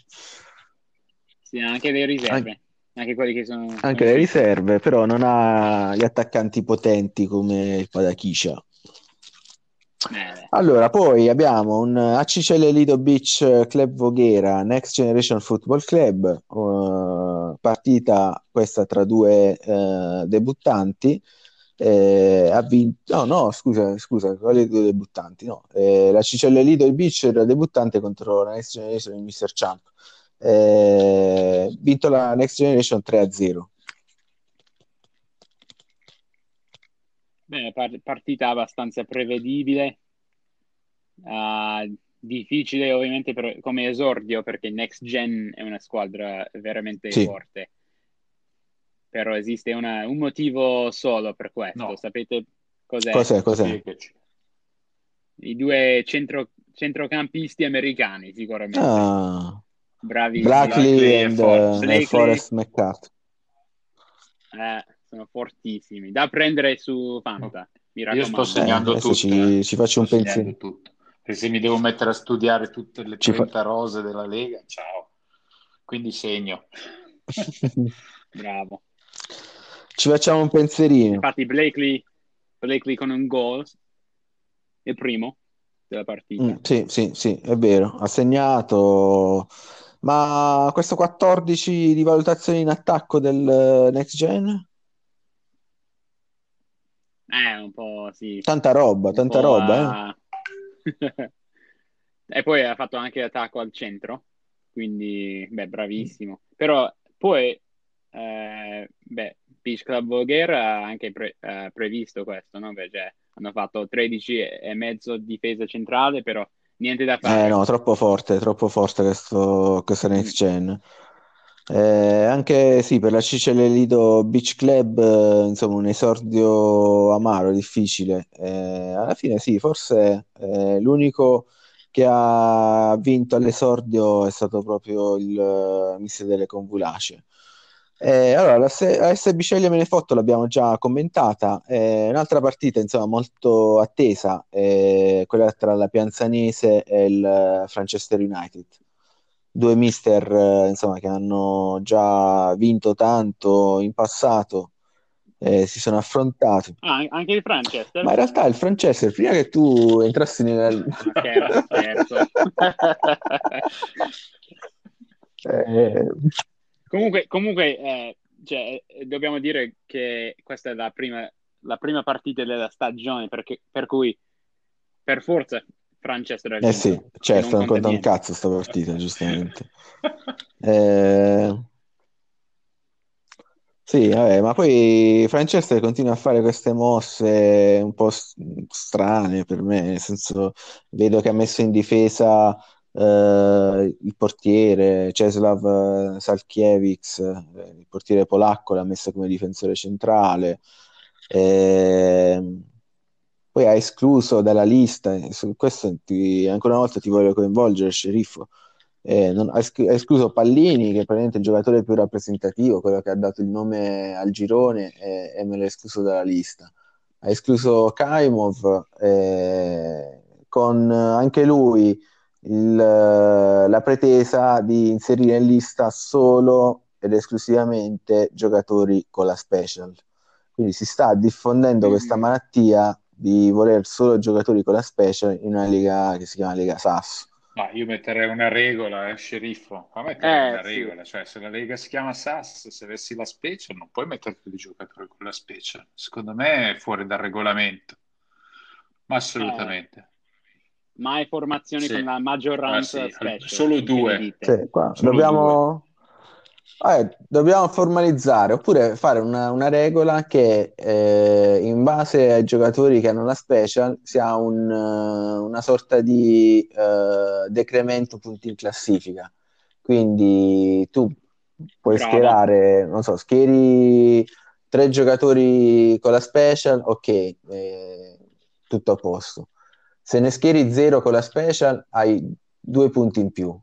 Sì, anche le riserve. Anche quelli che sono... Anche le riserve, però non ha gli attaccanti potenti come il Padachiscia. Eh, Allora, poi abbiamo un ACCL Lido Beach Club Voghera Next Generation Football Club, eh, partita questa tra due eh, debuttanti. Eh, ha vinto, no, no, scusa, scusa, quali due debuttanti? No, eh, la CCL Lido Beach era debuttante contro la Next Generation di Mr. Champ. Eh, vinto la Next Generation 3-0. Beh, par- partita abbastanza prevedibile, Ah, difficile ovviamente per- come esordio perché Next Gen è una squadra veramente Sì. forte, però esiste una- un motivo solo per questo, No. sapete cos'è? Cos'è, cos'è? I due centro- centrocampisti americani sicuramente, Ah, bravi, Blackley Blackley e and, For- eh, Blakely. Forrest McCarthy. eh, sono fortissimi, da prendere su Fanta, mi Io raccomando. sto segnando Eh, tutto. ci- eh. ci faccio un Sto segnando pensiero. tutto. E se mi devo mettere a studiare tutte le Ci fa- 30 rose della Lega, ciao. Quindi segno. [LAUGHS] Bravo. Ci facciamo un pensierino. Infatti Blakely, Blakely con un gol, il primo della partita. Mm, sì, sì, sì, è vero, ha segnato. Ma questo 14 di valutazione in attacco del eh, Next Gen? Eh, un po' sì. Tanta roba, un tanta roba, eh. a- [LAUGHS] e poi ha fatto anche attacco al centro, quindi, beh, bravissimo. Però poi, eh, beh, Beach Club Voghera ha anche pre- eh, previsto questo, no? Beh, cioè, hanno fatto 13 e mezzo difesa centrale, però niente da fare. Eh no, troppo forte, troppo forte questo, questo Next Gen. Eh, anche sì, per la CCL Lido Beach Club, eh, insomma, un esordio amaro, difficile. Eh, alla fine sì, forse eh, l'unico che ha vinto all'esordio è stato proprio il uh, mister delle Convulace. Eh, allora, la, S- la SB Ceglie Menefotto l'abbiamo già commentata, eh, un'altra partita insomma molto attesa, eh, quella tra la Pianzanese e il Franchester United. Due mister eh, insomma, che hanno già vinto tanto in passato, eh, si sono affrontati. Ah, anche il Franchester? Ma in realtà il Franchester, prima che tu entrassi nella... Scherzo, [LAUGHS] scherzo. Eh, Comunque, comunque eh, cioè, eh, dobbiamo dire che questa è la prima, la prima partita della stagione, perché, per cui per forza Franchester ha Eh sì, certo, non non conta un cazzo sta partita, giustamente. [LAUGHS] Eh, Sì, vabbè, ma poi Francesco continua a fare queste mosse un po' strane per me, nel senso vedo che ha messo in difesa eh, il portiere Czeslaw Salkiewicz, eh, il portiere polacco, l'ha messo come difensore centrale. Ehm, poi ha escluso dalla lista, e su questo ti- ancora una volta ti voglio coinvolgere, sceriffo. Eh, non- ha escluso Pallini, che è probabilmente il giocatore più rappresentativo, quello che ha dato il nome al girone, e, e me l'ha escluso dalla lista. Ha escluso Kaimov, eh, con anche lui il- la pretesa di inserire in lista solo ed esclusivamente giocatori con la special. Quindi si sta diffondendo questa malattia di voler solo giocatori con la special in una lega che si chiama Lega Sasso. Ma io metterei una regola, eh, sceriffo. Ma metterei Eh, una sì. regola, cioè se la Lega si chiama SAS, se avessi la special, non puoi mettere tutti i giocatori con la special. Secondo me è fuori dal regolamento. Ma assolutamente. Mai formazioni Sì. con la maggioranza Ah, sì, special. solo due. Sì, qua Solo dobbiamo, eh, dobbiamo formalizzare oppure fare una, una regola che eh, in base ai giocatori che hanno la special sia un, eh, una sorta di eh, decremento punti in classifica. Quindi tu puoi Bravo. schierare, non so, schieri tre giocatori con la special, ok, eh, tutto a posto. Se ne schieri zero con la special, hai due punti in più.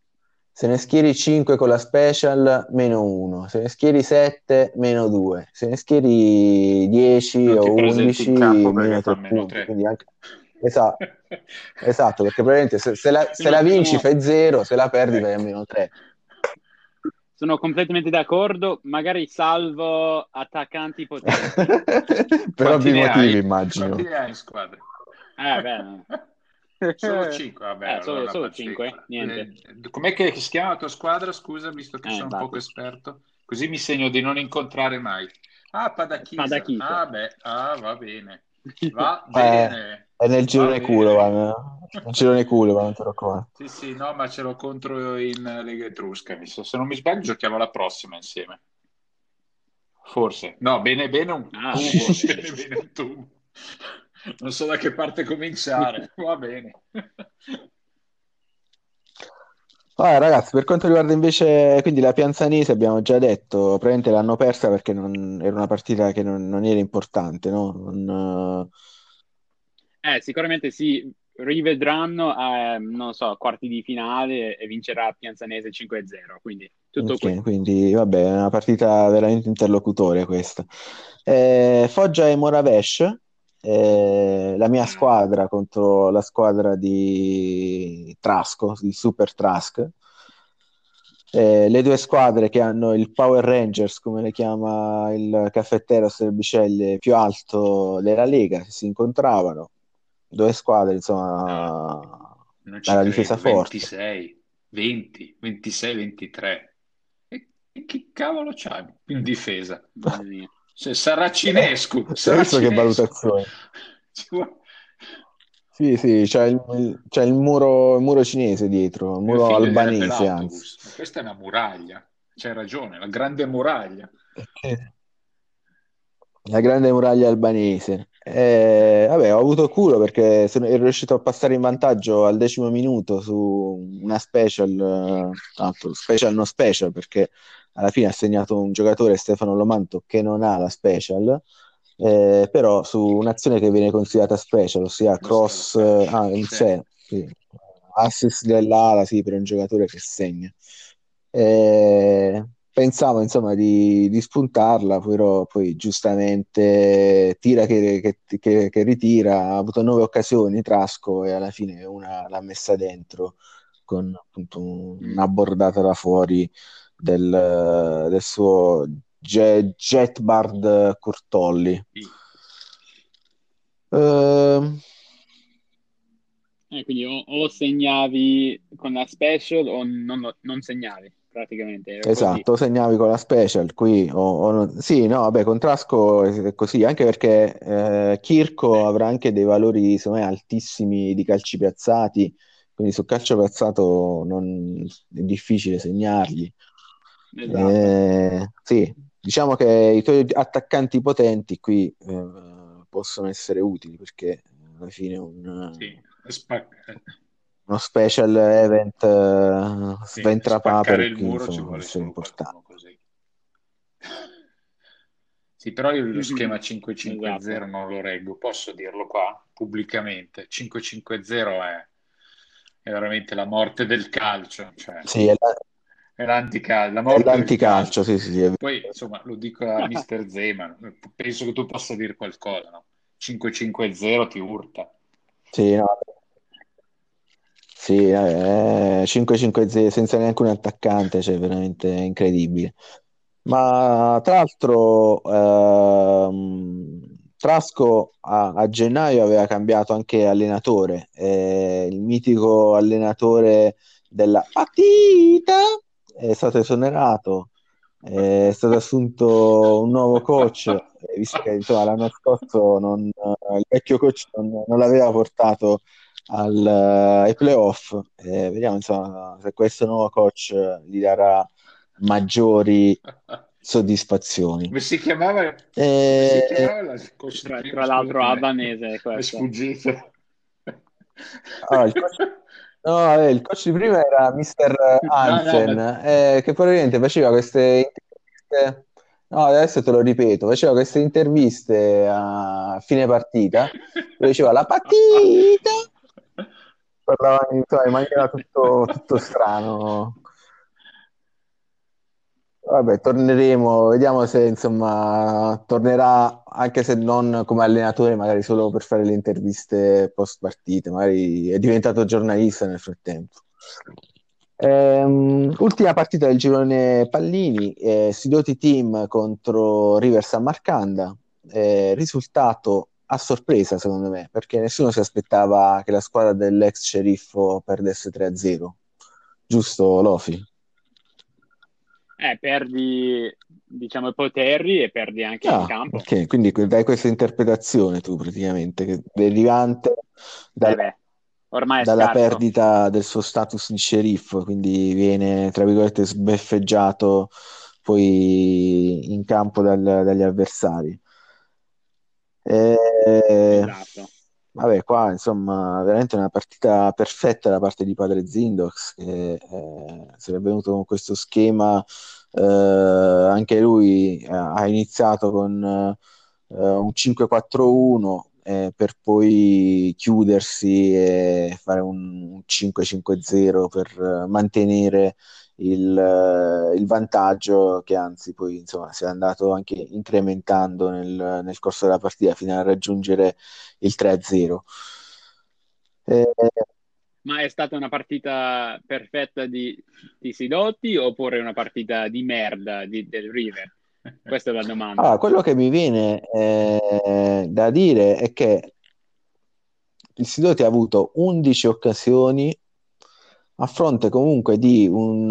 Se ne schieri 5 con la special, meno 1. Se ne schieri 7, meno 2. Se ne schieri 10 Non ti o presenti 11, in campo perché meno fa 3 meno punti. 3. Quindi anche... Esatto, [LAUGHS] esatto, perché probabilmente se, se la, se la vinci sono- fai 0, se la perdi vai a meno 3. Sono completamente d'accordo, magari salvo attaccanti potenti. [LAUGHS] per ovvi motivi, hai? immagino. Quanti ne hai in squadra? Eh, beh. [LAUGHS] Solo 5, vabbè. Eh, solo- allora solo faccio cinque, io. niente. Eh, Com'è che si chiama la tua squadra? Scusa, visto che Eh, sono infatti. poco esperto. Così mi segno di non incontrare mai. Ah, Padachisa. Padachisa. Ah, beh, ah, va bene. [LAUGHS] Va Eh, bene. È nel Va girone culo, vanno. Nel girone culo, vanno te lo raccomando. Sì, sì, no, ma ce l'ho contro in Lega Etrusca. Se non mi sbaglio, giochiamo la prossima insieme. Forse. No, bene, bene un Ah, tubo. bene. [LAUGHS] Bene, bene un tubo. Non so da che parte cominciare. [LAUGHS] Va bene. Ah, ragazzi, per quanto riguarda invece quindi la Pianzanese, abbiamo già detto, praticamente l'hanno persa perché non- era una partita che non, non era importante, no? Non, Eh, sicuramente sì, rivedranno, eh, non so, quarti di finale e vincerà Pianzanese 5-0, quindi tutto ok, qui. quindi vabbè, è una partita veramente interlocutoria questa. Eh, Foggia e Moravesh, eh, la mia squadra contro la squadra di Trasco, di Super Trask. Eh, le due squadre che hanno il Power Rangers, come le chiama il caffettero Serbicelle, più alto della Lega, si incontravano. Due squadre, insomma, Non dalla credo. difesa forte. 26, 20, 26, 23. E, e che cavolo c'hai in difesa? Se Saracinescu. Hai visto che valutazione? [LAUGHS] Sì, sì, c'è il, c'è il muro, il muro cinese dietro, il muro albanese, anzi. Questa è una muraglia. C'hai ragione, la grande muraglia. La grande muraglia albanese. Eh, vabbè, ho avuto culo perché sono, ero riuscito a passare in vantaggio al decimo minuto su una special, eh, tanto special no special, perché alla fine ha segnato un giocatore, Stefano Lomanto, che non ha la special, eh, però su un'azione che viene considerata special, ossia cross, eh, ah, in sé, sì. assist dell'ala, sì, per un giocatore che segna. Eh, pensavo insomma di, di spuntarla, però poi giustamente tira che, che- che- che ritira, ha avuto nove occasioni Trasco e alla fine una l'ha messa dentro con appunto una bordata da fuori del, del suo Je- Jetbard Curtolli. Sì. Ehm, Eh, quindi o, o segnavi con la special o non, non segnavi, praticamente. era così. Esatto, segnavi con la special qui, o, o sì, no, vabbè, con Trasco è così, anche perché eh, Chirco avrà anche dei valori, secondo me, altissimi di calci piazzati, quindi sul calcio piazzato non- è difficile segnargli. Esatto. Eh, sì, diciamo che i tuoi attaccanti potenti qui eh, possono essere utili perché alla fine un, Sì. Spa- uno special event eh, sì, sventra spaccare papere il muro insomma, ci vuole qualcuno così. [LAUGHS] Sì, però io lo Mhm. schema 5-5-0 Esatto. non lo reggo, posso dirlo qua pubblicamente. 5-5-0 è, è veramente la morte del calcio, cioè Sì, è la- è l'anticalcio, la È morte del l'anticalcio, sì, sì, sì, è- Poi, insomma, lo dico a Mister Zeman, penso che tu possa dire qualcosa, no? 5-5-0 ti urta. sì, no. Sì, eh, 5-5-0 senza neanche un attaccante, cioè veramente incredibile. Ma tra l'altro, ehm, Trasco a, a gennaio aveva cambiato anche allenatore, eh, il mitico allenatore della partita è stato esonerato, è stato assunto un nuovo coach, eh, visto che insomma, l'anno scorso non- il vecchio coach non, non l'aveva portato al, ai playoff. Eh, vediamo insomma, se questo nuovo coach gli darà maggiori soddisfazioni. Come si chiamava? Come si Eh, chiamava la Tra, tra l'altro mi è sfuggito. Ah, il coach- No, eh, il coach di prima era Mr. [LAUGHS] Hansen, no, ma... eh, che probabilmente faceva queste interviste. No, adesso te lo ripeto, faceva queste interviste a fine partita, dove [LAUGHS] diceva la partita, [LAUGHS] parlava in, in maniera tutto, tutto strano. Vabbè, torneremo, vediamo se insomma tornerà anche se non come allenatore, magari solo per fare le interviste post partite, magari è diventato giornalista nel frattempo. Ehm, ultima partita del girone Pallini, eh, Sidoti Team contro River San Marcanda, eh, risultato a sorpresa secondo me, perché nessuno si aspettava che la squadra dell'ex sceriffo perdesse 3-0, giusto Lofi? Eh, perdi, diciamo, i poteri e perdi anche Ah, il campo. ok, quindi dai questa interpretazione tu praticamente, che derivante Eh dalla, beh, dalla scarso. perdita del suo status di sceriffo, quindi viene, tra virgolette, sbeffeggiato poi in campo dal- dagli avversari. Eh, Esatto. Vabbè, qua insomma, veramente una partita perfetta da parte di Padre Zindox, che eh, è venuto con questo schema, eh, anche lui eh, ha iniziato con eh, un 5-4-1 eh, per poi chiudersi e fare un, un 5-5-0 per mantenere il, eh, il vantaggio che anzi poi insomma si è andato anche incrementando nel, nel corso della partita fino a raggiungere il 3-0. Eh, Ma è stata una partita perfetta di, di Sidotti oppure una partita di merda di- del River? Questa è la domanda. allora, quello che mi viene eh, da dire è che il Sidoti ha avuto 11 occasioni a fronte comunque di un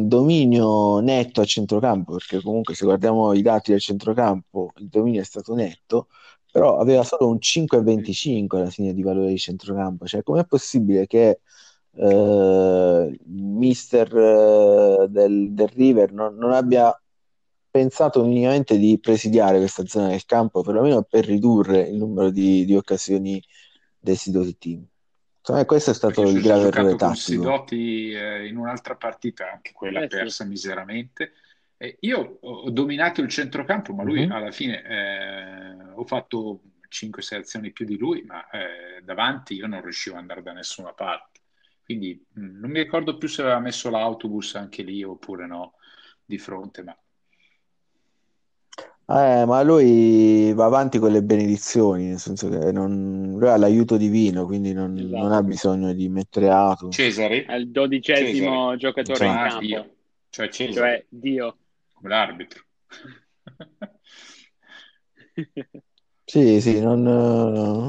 eh, dominio netto a centrocampo, perché comunque se guardiamo i dati del centrocampo il dominio è stato netto, però aveva solo un 5,25 alla fine di valore di centrocampo, cioè com'è possibile che eh, mister eh, del, del River non, non abbia pensato minimamente di presidiare questa zona del campo, perlomeno per ridurre il numero di, di occasioni dei Me questo è stato Perché il grave errore tattico. Sidoti eh, in un'altra partita, anche quella Eh sì. persa miseramente. E io ho dominato il centrocampo, ma lui Mhm. alla fine eh, ho fatto 5-6 azioni più di lui, ma eh, davanti io non riuscivo ad andare da nessuna parte. Quindi mh, non mi ricordo più se aveva messo l'autobus anche lì oppure no, di fronte, ma Eh, ma lui va avanti con le benedizioni, nel senso che non- lui ha l'aiuto divino, quindi non, non Esatto. ha bisogno di mettere autobus. Cesare, È il dodicesimo Cesare, giocatore in ah, campo, Dio, cioè Cesare, cioè Dio. come l'arbitro. [LAUGHS] Sì, sì, non,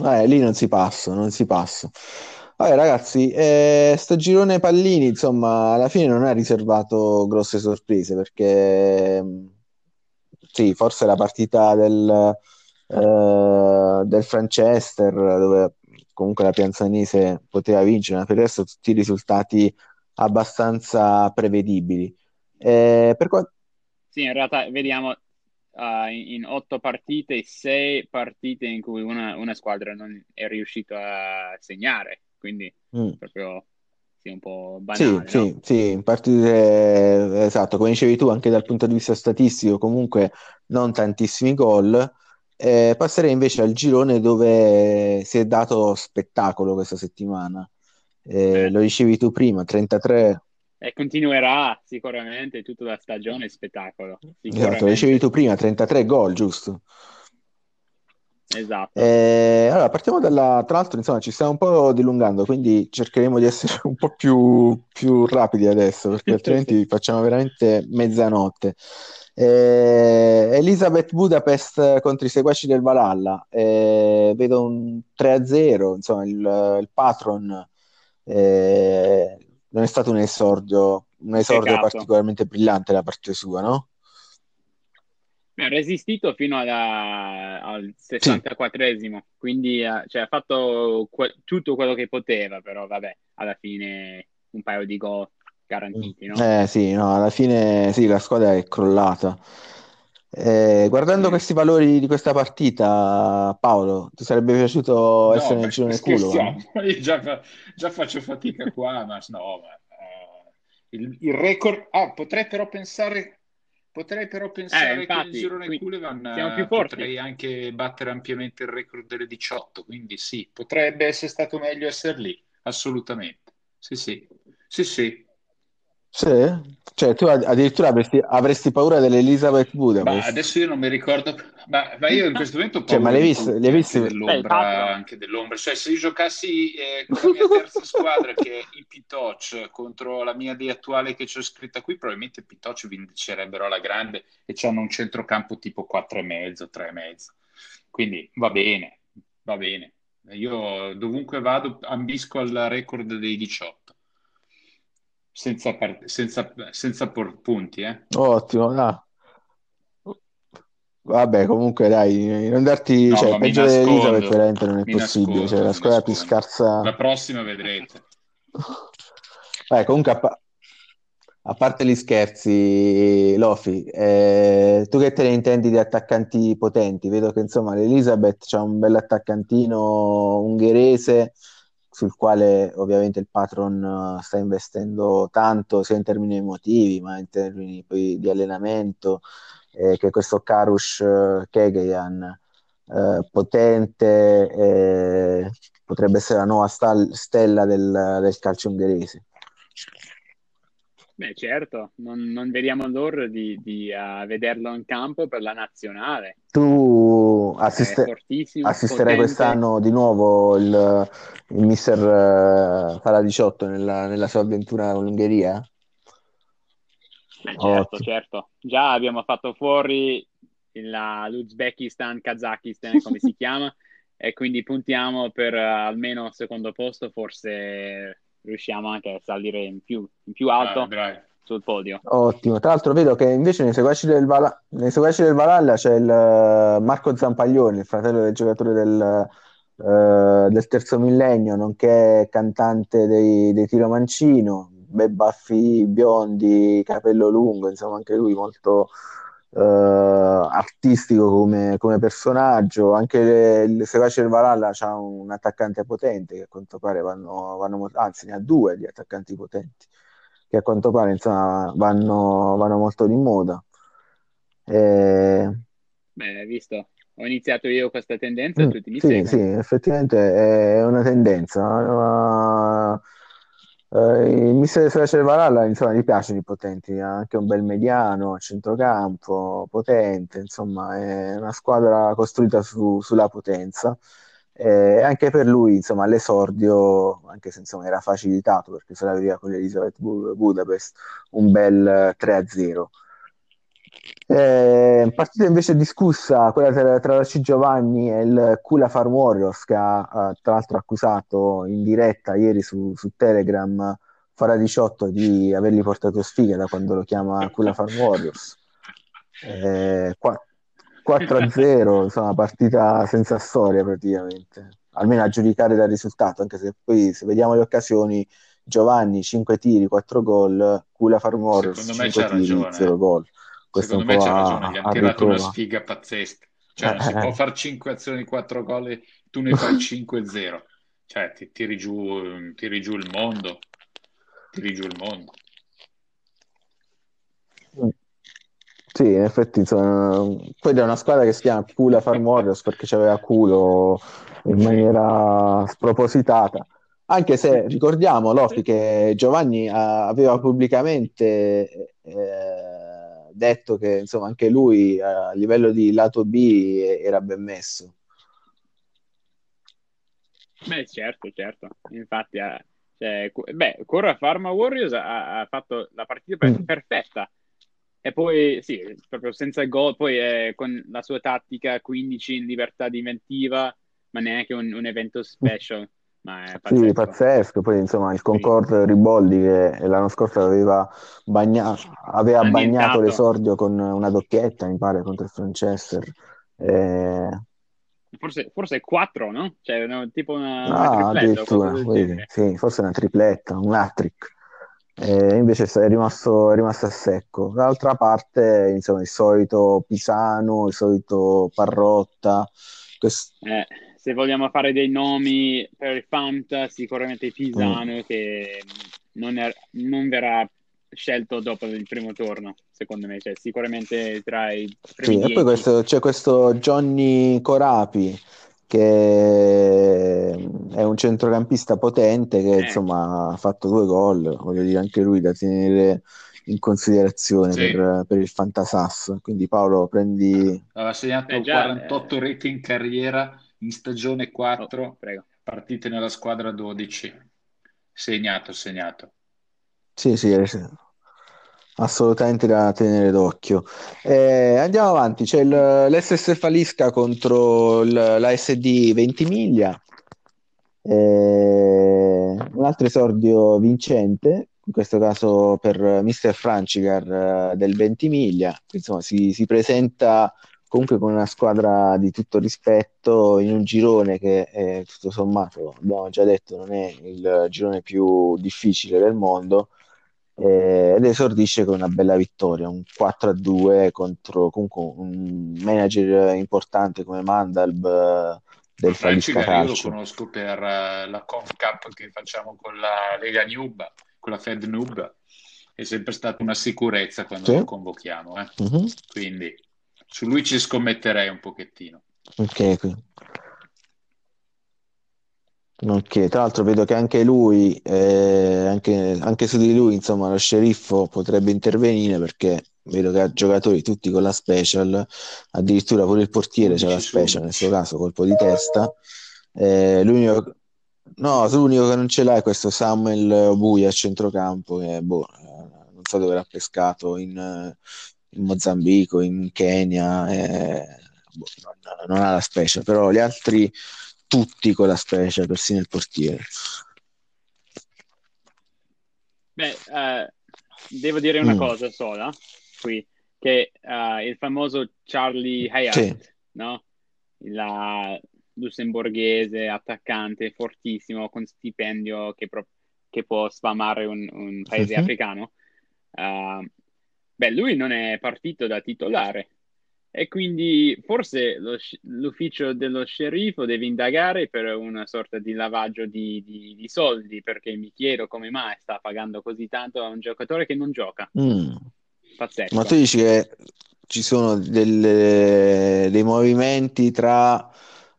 eh, lì non si passa, non si passa. Vabbè, ragazzi, eh, sto girone pallini, insomma, alla fine non ha riservato grosse sorprese perché, mh, sì, forse la partita del, eh, del Franchester, dove comunque la Pianzanese poteva vincere, ma per il resto tutti i risultati abbastanza prevedibili. Eh, per quanto Sì, in realtà vediamo uh, in, in otto partite, sei partite in cui una, una squadra non è riuscita a segnare, quindi Mm. proprio sì, un po' Sì, banale, no? sì, sì, in partite, esatto, come dicevi tu, anche dal punto di vista statistico, comunque non tantissimi gol. Eh, passerei invece al girone dove si è dato spettacolo questa settimana. Eh, Eh, lo dicevi tu prima, 33, e continuerà sicuramente tutta la stagione spettacolo, esatto, lo dicevi tu prima, 33 gol, giusto? Esatto. Eh, allora, partiamo dalla... Tra l'altro, insomma, ci stiamo un po' dilungando, quindi cercheremo di essere [LAUGHS] un po' più, più rapidi adesso, perché [LAUGHS] altrimenti facciamo veramente mezzanotte. Eh, Elizabeth Budapest contro i seguaci del Valhalla. Eh, vedo un 3-0, insomma, il, il patron eh, non è stato un esordio, un esordio particolarmente brillante da parte sua, no? Ha resistito fino alla- al 64esimo, quindi eh, cioè, ha fatto que- tutto quello che poteva, però vabbè, alla fine un paio di gol garantiti, no? Eh sì, no, alla fine sì, la squadra è crollata. Eh, guardando questi valori di questa partita, Paolo, ti sarebbe piaciuto No, essere nel girone culo? scherziamo, [LAUGHS] io già, fa- già faccio fatica qua, ma no, ma, eh, il, il record... Ah, potrei però pensare, potrei però Eh, pensare che nel infatti, girone Culevan siamo più eh, forti. potrei anche battere ampiamente il record delle 18, quindi sì, potrebbe essere stato meglio essere lì, assolutamente. Sì, sì, sì, sì. Sì? Cioè, tu ad- addirittura avresti, avresti paura dell'Elizabeth Ma Budapest? adesso io non mi ricordo, ma, ma io in questo momento ho Cioè, ma tutti, hai anche visti? Beh, il dell'ombra, patron. anche dell'ombra. Cioè, se io giocassi eh, con la mia terza [LAUGHS] squadra, che è i Pitoch, contro la mia di attuale che c'ho scritta qui, probabilmente i Pitoch vincerebbero alla grande e hanno un centrocampo tipo 4,5, 3,5. Quindi va bene, va bene. Io dovunque vado ambisco al record dei 18, senza, par- senza, senza por- punti, eh. Ottimo, dai. Vabbè, comunque dai, non darti, No, cioè, peggio nascondo, veramente non è possibile, cioè nascondo, la mi squadra più scarsa. La prossima vedrete. [LAUGHS] Vabbè, comunque a, pa- a parte gli scherzi, Lofi, eh, tu che te ne intendi di attaccanti potenti? Vedo che insomma l'Elizabeth c'ha un bel attaccantino ungherese sul quale ovviamente il patron eh, sta investendo tanto sia in termini emotivi ma in termini poi di allenamento, eh, che questo Karush eh, Kegeyan eh, potente, eh, potrebbe essere la nuova stal- stella del, del calcio ungherese. Beh, certo, non, non vediamo l'ora di, di, eh, vederlo in campo per la nazionale. Tu È assiste- assisterai potente. quest'anno di nuovo il, il mister eh, Fala 18 nella, nella sua avventura con l'Ungheria? Beh, certo, Ottimo. certo. Già abbiamo fatto fuori il- la- l'Uzbekistan, Kazakistan, come si [LAUGHS] chiama, e quindi puntiamo per eh, almeno secondo posto, forse riusciamo anche a salire in più, in più alto Ah. Sul podio. Ottimo. Tra l'altro vedo che invece nei seguaci del, Vala- nei seguaci del Valhalla c'è il eh, Marco Zampaglioni, il fratello del giocatore del, eh, del terzo millennio, nonché cantante dei, dei Tiro Mancino, bei baffi biondi, capello lungo, insomma anche lui molto eh, artistico come, come personaggio. Anche le- il seguaci del Valhalla c'ha un attaccante potente che a quanto pare vanno, vanno anzi ne ha due di attaccanti potenti che a quanto pare insomma vanno, vanno molto di moda. Eh, Beh, hai visto, ho iniziato io questa tendenza e mm, tutti mi sì, seguono. sì, effettivamente è una tendenza. ma, eh, il mister Sfera Valhalla insomma gli piacciono i potenti, ha anche un bel mediano a centrocampo, potente, insomma è una squadra costruita su- sulla potenza. Eh, anche per lui, insomma, l'esordio, anche se insomma, era facilitato perché se la vedeva con l'Elisabeth Bu- Budapest, un bel eh, 3-0. Eh, partita invece discussa, quella tra, tra la C Giovanni e il Kula Farm Warriors, che ha eh, tra l'altro accusato in diretta ieri su, su Telegram Fara 18 di avergli portato sfiga da quando lo chiama Kula Farm Warriors. Eh, 4-0, insomma, partita senza storia praticamente, almeno a giudicare dal risultato, anche se poi se vediamo le occasioni, Giovanni 5 tiri, 4 gol, Kula Farm Warriors Secondo me 5 c'ha tiri, ragione. 0 gol. Questo Secondo me c'ha ragione, gli hanno tirato una sfiga pazzesca. Cioè, non si Eh, può fare 5 azioni, 4 gol e tu ne fai [LAUGHS] 5-0. Cioè, ti tiri giù, tiri giù il mondo. Tiri giù il mondo. Sì, in effetti, insomma, poi è una squadra che si chiama Kula Farm Warriors perché c'aveva culo in maniera spropositata. Anche se ricordiamo, Lofi, che Giovanni ah, aveva pubblicamente eh, detto che insomma, anche lui eh, a livello di lato B era ben messo. Beh, certo, certo. Infatti, eh, cioè, beh, Cora Pharma Warriors ha, ha fatto la partita per- Mm. E poi, sì, proprio senza gol, poi eh, con la sua tattica 15 in libertà di inventiva, ma neanche un, un evento special. Ma è Sì, pazzesco. pazzesco. Poi insomma il Concord Riboldi che l'anno scorso aveva, bagna- aveva bagnato l'esordio con una doppietta, mi pare, contro il Franchester. Eh, Forse, forse 4, no? Cioè, no, tipo una, una no, tripletta addirittura, sì, forse una tripletta, un hat-trick. E invece è rimasto, è rimasto a secco. Dall'altra parte, insomma, il solito Pisano, il solito Parrotta. Quest... Eh, se vogliamo fare dei nomi per il Fanta, sicuramente Pisano, mm. che non, è, non verrà scelto dopo il primo turno, secondo me, cioè, sicuramente tra i primi sì, E poi questo, c'è questo Johnny Corapi che è un centrocampista potente che eh. insomma ha fatto due gol, voglio dire anche lui da tenere in considerazione sì. per, per, il Fantasass. Quindi Paolo prendi... Aveva segnato eh, già, 48 eh... reti in carriera in stagione 4, oh, partite nella squadra 12. Segnato, segnato. Sì, sì, assolutamente da tenere d'occhio. Eh, andiamo avanti, c'è il, l'SS Falisca contro il, la SD Ventimiglia, eh, un altro esordio vincente, in questo caso per Mister Francigar eh, del Ventimiglia, insomma si, si presenta comunque con una squadra di tutto rispetto in un girone che è, tutto sommato, abbiamo già detto, non è il girone più difficile del mondo eh, ed esordisce con una bella vittoria, un 4-2 contro comunque un manager importante come Mandalb eh, del Falisca Calcio. Io lo conosco per uh, la Conf Cup che facciamo con la Lega Nub, con la Fed Nub, è sempre stata una sicurezza quando sì. lo convochiamo, eh? uh-huh. quindi su lui ci scommetterei un pochettino. Ok, quindi. Ok, tra l'altro vedo che anche lui, eh, anche, anche, su di lui, insomma, lo sceriffo potrebbe intervenire perché vedo che ha giocatori tutti con la special, addirittura pure il portiere c'è la special, nel suo caso colpo di testa. Eh, l'unico, no, l'unico che non ce l'ha è questo Samuel Bui a centrocampo che boh, eh, non so dove l'ha pescato in, in Mozambico, in Kenya, eh, boh, non, non ha la special, però gli altri tutti con la specie, persino il portiere. Beh, eh, devo dire una mm. cosa sola qui, che uh, il famoso Charlie Hayat, sì. no? La lussemburghese, attaccante, fortissimo, con stipendio che, pro- che può sfamare un, un paese uh-huh. africano. Uh, beh, lui non è partito da titolare, e quindi forse lo, l'ufficio dello sceriffo deve indagare per una sorta di lavaggio di, di, di, soldi, perché mi chiedo come mai sta pagando così tanto a un giocatore che non gioca. Mm. Pazzesco. Ma tu dici che ci sono delle, dei movimenti tra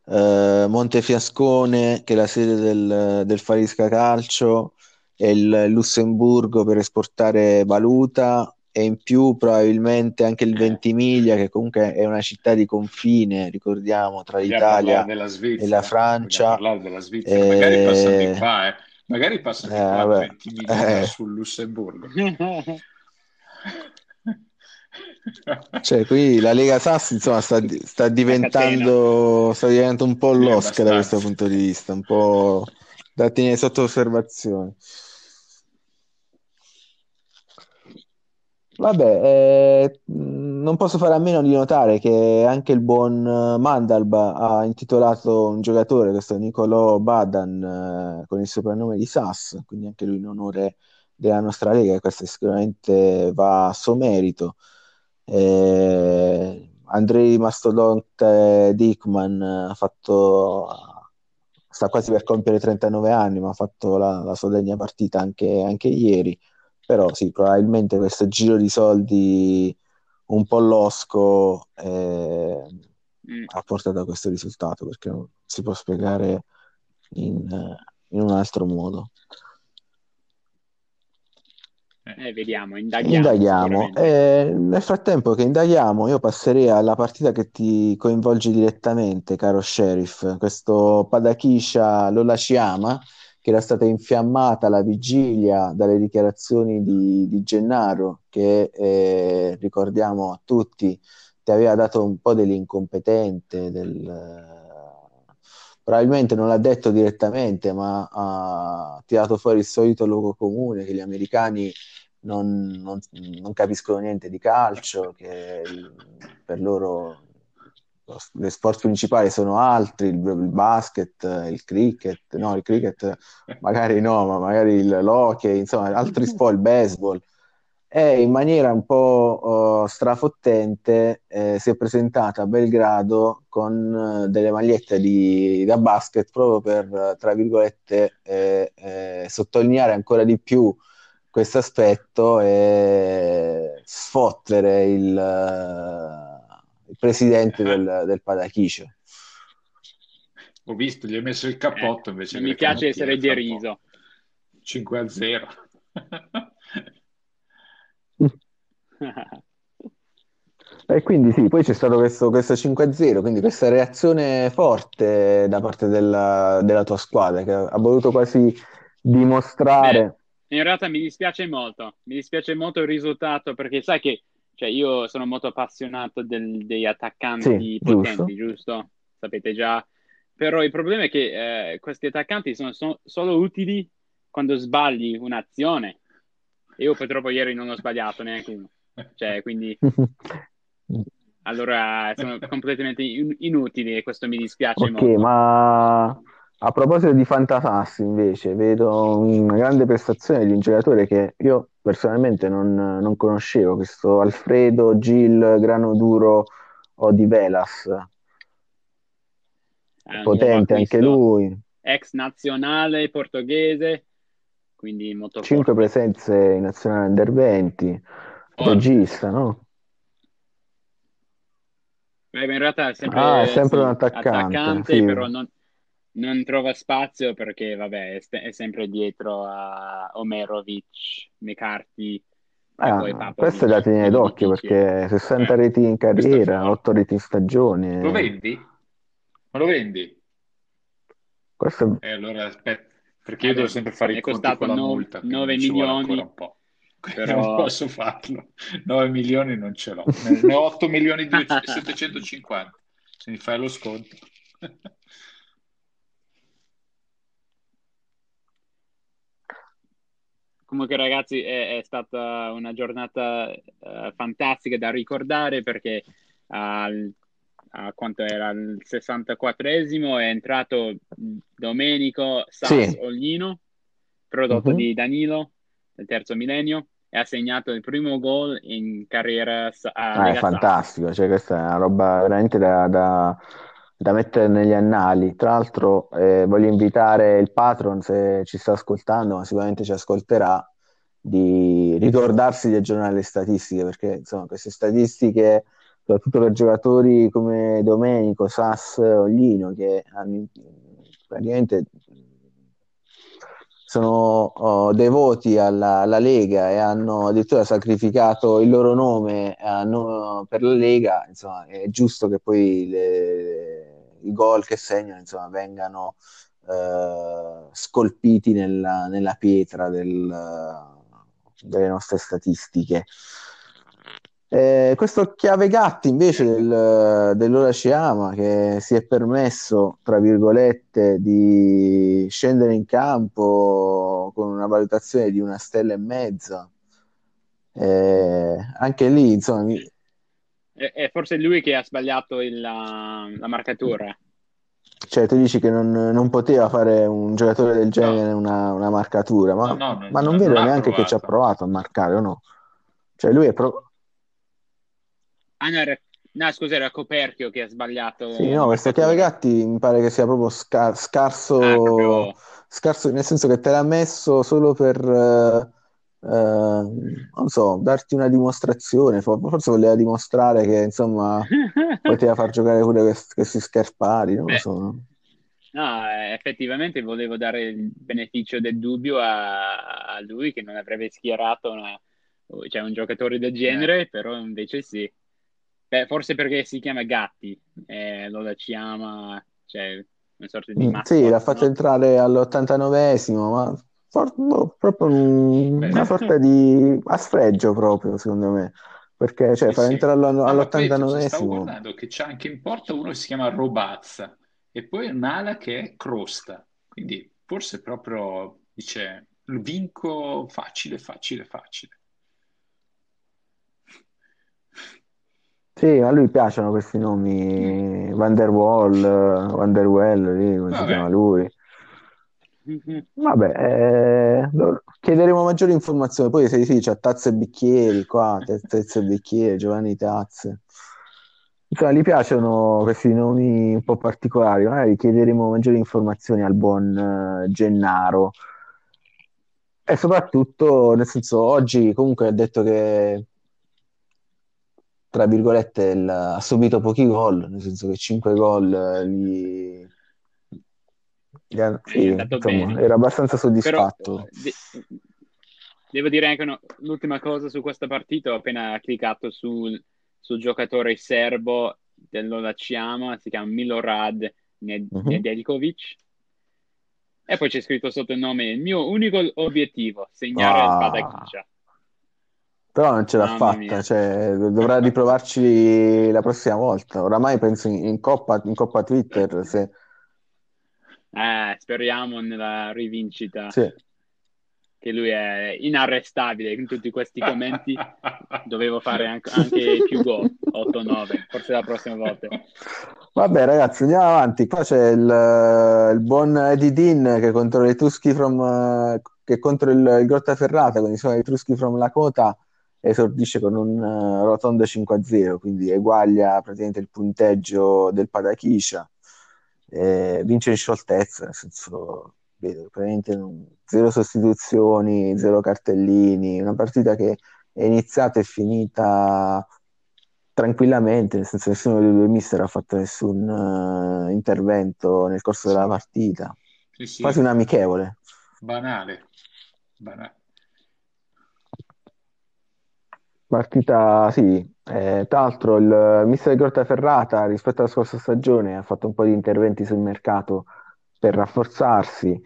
eh, Montefiascone, che è la sede del, del Farisca Calcio, e il Lussemburgo per esportare valuta e in più probabilmente anche il Ventimiglia, che comunque è una città di confine, ricordiamo, tra l'Italia e la Francia. della Svizzera, e... magari passano di qua, eh. magari passano di qua eh, Ventimiglia eh. sul Lussemburgo. [LAUGHS] Cioè, qui la Lega Sassi insomma sta, sta diventando sta diventando un po' l'osca da questo punto di vista, un po' da tenere sotto osservazione. Vabbè, eh, non posso fare a meno di notare che anche il buon Mandalba ha intitolato un giocatore, questo Nicolò Badan, eh, con il soprannome di Sass, quindi anche lui in onore della nostra Lega, questo sicuramente va a suo merito. Eh, Andrei Mastodonte Dickman ha fatto, sta quasi per compiere 39 anni, ma ha fatto la, la sua degna partita anche, anche ieri però sì, probabilmente questo giro di soldi un po' losco eh, mm. ha portato a questo risultato perché non si può spiegare in, in un altro modo. Eh, vediamo, indaghiamo. indaghiamo. Eh, nel frattempo che indaghiamo, io passerei alla partita che ti coinvolge direttamente, caro sheriff. Questo Padakisha Lola Ciama che era stata infiammata la vigilia dalle dichiarazioni di, di Gennaro, che eh, ricordiamo a tutti ti aveva dato un po' dell'incompetente, del, probabilmente non l'ha detto direttamente, ma ha tirato fuori il solito luogo comune che gli americani non, non, non capiscono niente di calcio, che per loro le sport principali sono altri, il, il, basket, il cricket, no, il cricket magari no, ma magari l'hockey, insomma, altri [LAUGHS] sport, il baseball. E in maniera un po' uh, strafottente eh, si è presentata a Belgrado con uh, delle magliette di, da basket proprio per, tra virgolette, eh, eh sottolineare ancora di più questo aspetto e sfottere il, uh, il presidente del, del Padachice. Ho visto, gli hai messo il cappotto invece. Mi piace essere deriso. 5 a 0. E quindi sì, poi c'è stato questo, questo 5-0, quindi questa reazione forte da parte della, della tua squadra che ha voluto quasi dimostrare. Beh, in realtà mi dispiace molto, mi dispiace molto il risultato perché sai che cioè, io sono molto appassionato del, degli attaccanti sì, potenti, giusto. giusto? Sapete già. Però il problema è che eh, questi attaccanti sono, sono solo utili quando sbagli un'azione. Io purtroppo ieri non ho sbagliato neanche uno. Cioè, quindi [LAUGHS] allora sono completamente inutili e questo mi dispiace Ok, molto. ma a proposito di Fantasassi, invece, vedo una grande prestazione di un giocatore che io personalmente non, non conoscevo, questo Alfredo Gil Granoduro Odivelas. È un Potente nuovo anche lui, Ex nazionale portoghese, quindi molto 5 forte. presenze in nazionale under 20, Forte. regista, no? Beh, in realtà è sempre, Ah, è sempre un sì, attaccante, attaccante, sì. però non, non trova spazio perché, vabbè, è, st- è sempre dietro a Omerovic, McCarthy Ah, questo è da tenere d'occhio perché 60 Eh, reti in carriera, forte. 8 reti in stagione. Lo vendi? Ma lo vendi? Questo è E allora aspetta, perché io Eh devo sempre fare i conti con la nov- multa, quindi 9 mi ci vuole ancora milioni, un po'. [LAUGHS] Quindi non però posso farlo. 9 milioni non ce l'ho. Ne ne ho 8 milioni [LAUGHS] e 750. Se mi fai lo sconto. Comunque, ragazzi, è, è stata una giornata eh, fantastica da ricordare perché al, a quanto era il 64esimo è entrato Domenico Sas Sì. Oglino, prodotto Mhm. di Danilo del terzo millennio, e ha segnato il primo gol in carriera a Ah, è Lega fantastico, cioè questa è una roba veramente da, da- da mettere negli annali. Tra l'altro, eh, voglio invitare il patron, se ci sta ascoltando, ma sicuramente ci ascolterà, di ricordarsi di aggiornare le statistiche, perché insomma, queste statistiche, soprattutto per giocatori come Domenico, Sass, Oglino, che hanno praticamente sono oh, devoti alla, alla Lega e hanno addirittura sacrificato il loro nome a no- per la Lega, insomma, è giusto che poi le- i gol che segnano insomma, vengano eh, scolpiti nella, nella pietra del- delle nostre statistiche. Eh, questo chiave gatti invece del, dell'Ora Ciama che si è permesso, tra virgolette, di scendere in campo con una valutazione di una stella e mezza. Eh, anche lì, insomma, mi- È, è forse lui che ha sbagliato il- la, la marcatura. cioè, tu dici che non, non poteva fare un giocatore del genere No, una, una marcatura, ma, no, no, non, ma non vedo neanche che ci ha provato. provato a marcare o no. Cioè, lui è proprio. Ah, no, era- no, scusa, era Coperchio che ha sbagliato Sì, no, questo chiave marcatura. gatti mi pare che sia proprio sca- Ah, scarso, proprio... scarso, nel senso che te l'ha messo solo per, eh, eh, non so, darti una dimostrazione. Fo- Forse voleva dimostrare che, insomma, [LAUGHS] poteva far giocare pure quest- questi scarpati, non lo Beh, so. no? no, eh, effettivamente volevo dare il beneficio del dubbio a, a lui che non avrebbe schierato una- cioè, un giocatore del Eh, genere, però invece sì. Beh, forse perché si chiama Gatti, eh, lo chiama, cioè una sorta di Mm, Sì, l'ha fatto no? entrare all'89esimo, ma for- boh, proprio un- beh, una sorta di a sfregio proprio, secondo me. Perché, cioè, far sì. entrare all- No, ma poi cioè, stavo all'89esimo... guardando che c'è anche in porta uno che si chiama Robazza e poi un'ala che è Crosta. Quindi forse proprio dice vinco facile, facile, facile. Sì, a lui piacciono questi nomi, Van der Wall, Van der Well, lì, come si Vabbè, chiama lui. Vabbè, eh, chiederemo maggiori informazioni. Poi se sì, c'è Tazze e Bicchieri qua, Tazze e Bicchieri, Giovanni Tazze. Insomma, gli piacciono questi nomi un po' particolari. Magari chiederemo maggiori informazioni al buon eh, Gennaro. E soprattutto, nel senso, oggi comunque ha detto che, tra virgolette, il- ha subito pochi gol, nel senso che 5 gol eh, gli, È sì, insomma, era abbastanza Però soddisfatto. eh, de- devo dire anche no- l'ultima cosa su questa partita, ho appena cliccato sul, sul giocatore serbo dello Laciama, si chiama Milorad Ned- Mhm. Nedeljkovic, e poi c'è scritto sotto il nome, il mio unico obiettivo, segnare il Ah, Padakisha. però non ce l'ha Mamma fatta, cioè, dovrà riprovarci la prossima volta. Oramai penso in, in Coppa, in Coppa Twitter, se... Eh, speriamo nella rivincita, sì. che lui è inarrestabile in tutti questi commenti. [LAUGHS] Dovevo fare anche, anche più gol, 8-9, forse la prossima volta. Vabbè, ragazzi, andiamo avanti. Qua c'è il, il buon Eddie Dean che contro le Tuschi from, eh, che contro il, il Grottaferrata con i suoi Etruschi from Lakota esordisce con un eh, rotondo 5-0, quindi eguaglia praticamente il punteggio del Padakisha. Eh, vince in scioltezza, nel senso, vedo, praticamente zero sostituzioni, zero cartellini, una partita che è iniziata e finita tranquillamente, nel senso nessuno dei due mister ha fatto nessun eh, intervento nel corso della partita, sì, sì, quasi un amichevole. banale, banale. Partita, sì, eh, tra l'altro il mister Grottaferrata rispetto alla scorsa stagione ha fatto un po' di interventi sul mercato per rafforzarsi,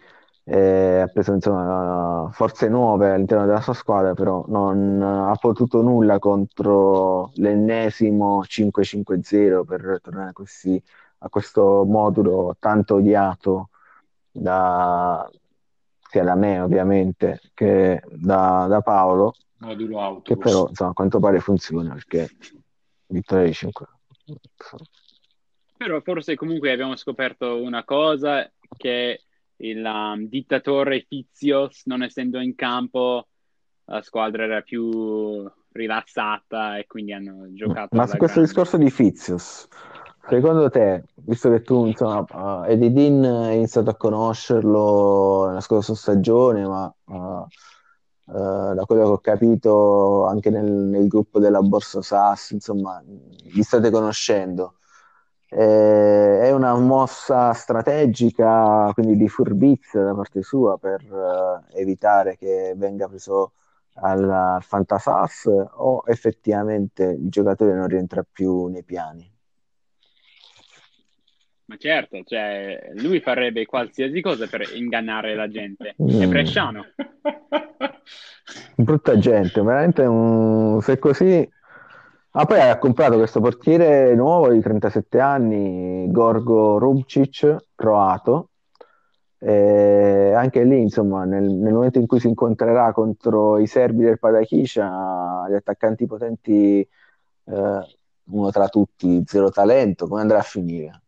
eh, ha preso insomma forze nuove all'interno della sua squadra, però non ha potuto nulla contro l'ennesimo 5-5-0 per tornare a, a questo modulo tanto odiato da, sia da me ovviamente che da, da Paolo, Modulo che autobus. però insomma, a quanto pare funziona perché vittoria di 5. Però forse comunque abbiamo scoperto una cosa, che il um, dittatore Fizios, non essendo in campo, la squadra era più rilassata e quindi hanno giocato Ma su questo grande. discorso di Fizius, secondo te, visto che tu, insomma, uh, Eddie Dean hai iniziato a conoscerlo nella scorsa stagione, ma uh, uh, da quello che ho capito anche nel, nel gruppo della Borsa SAS, insomma, vi state conoscendo. Eh, è una mossa strategica, quindi di furbizia da parte sua per eh, evitare che venga preso al, al Fantasas o effettivamente il giocatore non rientra più nei piani? Ma certo, cioè, lui farebbe qualsiasi cosa per ingannare la gente. È Mm. bresciano. Brutta gente, veramente un... se così... Ah, poi ha comprato questo portiere nuovo di 37 anni, Gorgo Rubčić, croato. E anche lì, insomma, nel, nel momento in cui si incontrerà contro i serbi del Padakisha, gli attaccanti potenti, eh, uno tra tutti, zero talento, come andrà a finire?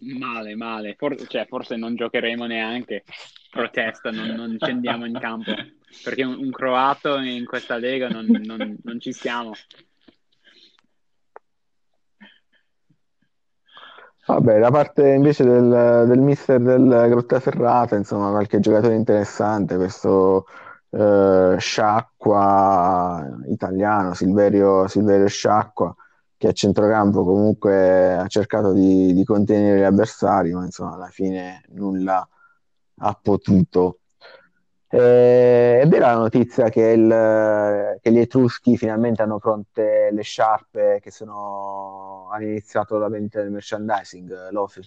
Male, male. For- cioè, forse non giocheremo neanche. Protesta, non, non scendiamo in campo. Perché un, un croato in questa lega non, non- non ci siamo. Vabbè, da parte invece del, del mister del Grottaferrata, insomma, qualche giocatore interessante, questo eh, Sciacqua italiano, Silverio, Silverio Sciacqua, che a centrocampo comunque ha cercato di, di contenere gli avversari, ma insomma alla fine nulla ha potuto. Eh, è vera la notizia che, il- che gli Etruschi finalmente hanno pronte le sciarpe che sono, hanno iniziato la vendita del merchandising, Lofi?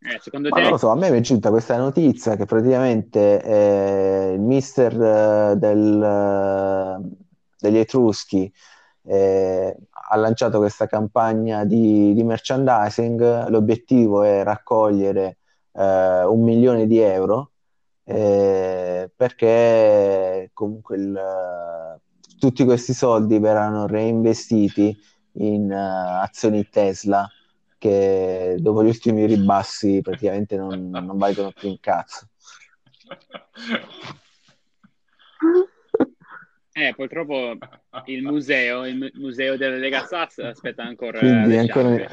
Eh, secondo Ma non lo te? so, a me mi è giunta questa notizia che praticamente eh, il mister eh, del, eh, degli Etruschi eh, ha lanciato questa campagna di, di merchandising. L'obiettivo è raccogliere eh, un milione di euro eh, perché comunque il, tutti questi soldi verranno reinvestiti in uh, azioni Tesla che dopo gli ultimi ribassi praticamente non, non valgono più un cazzo. [LAUGHS] Eh, purtroppo il museo, il museo della Lega Sass aspetta ancora. Quindi, ancora...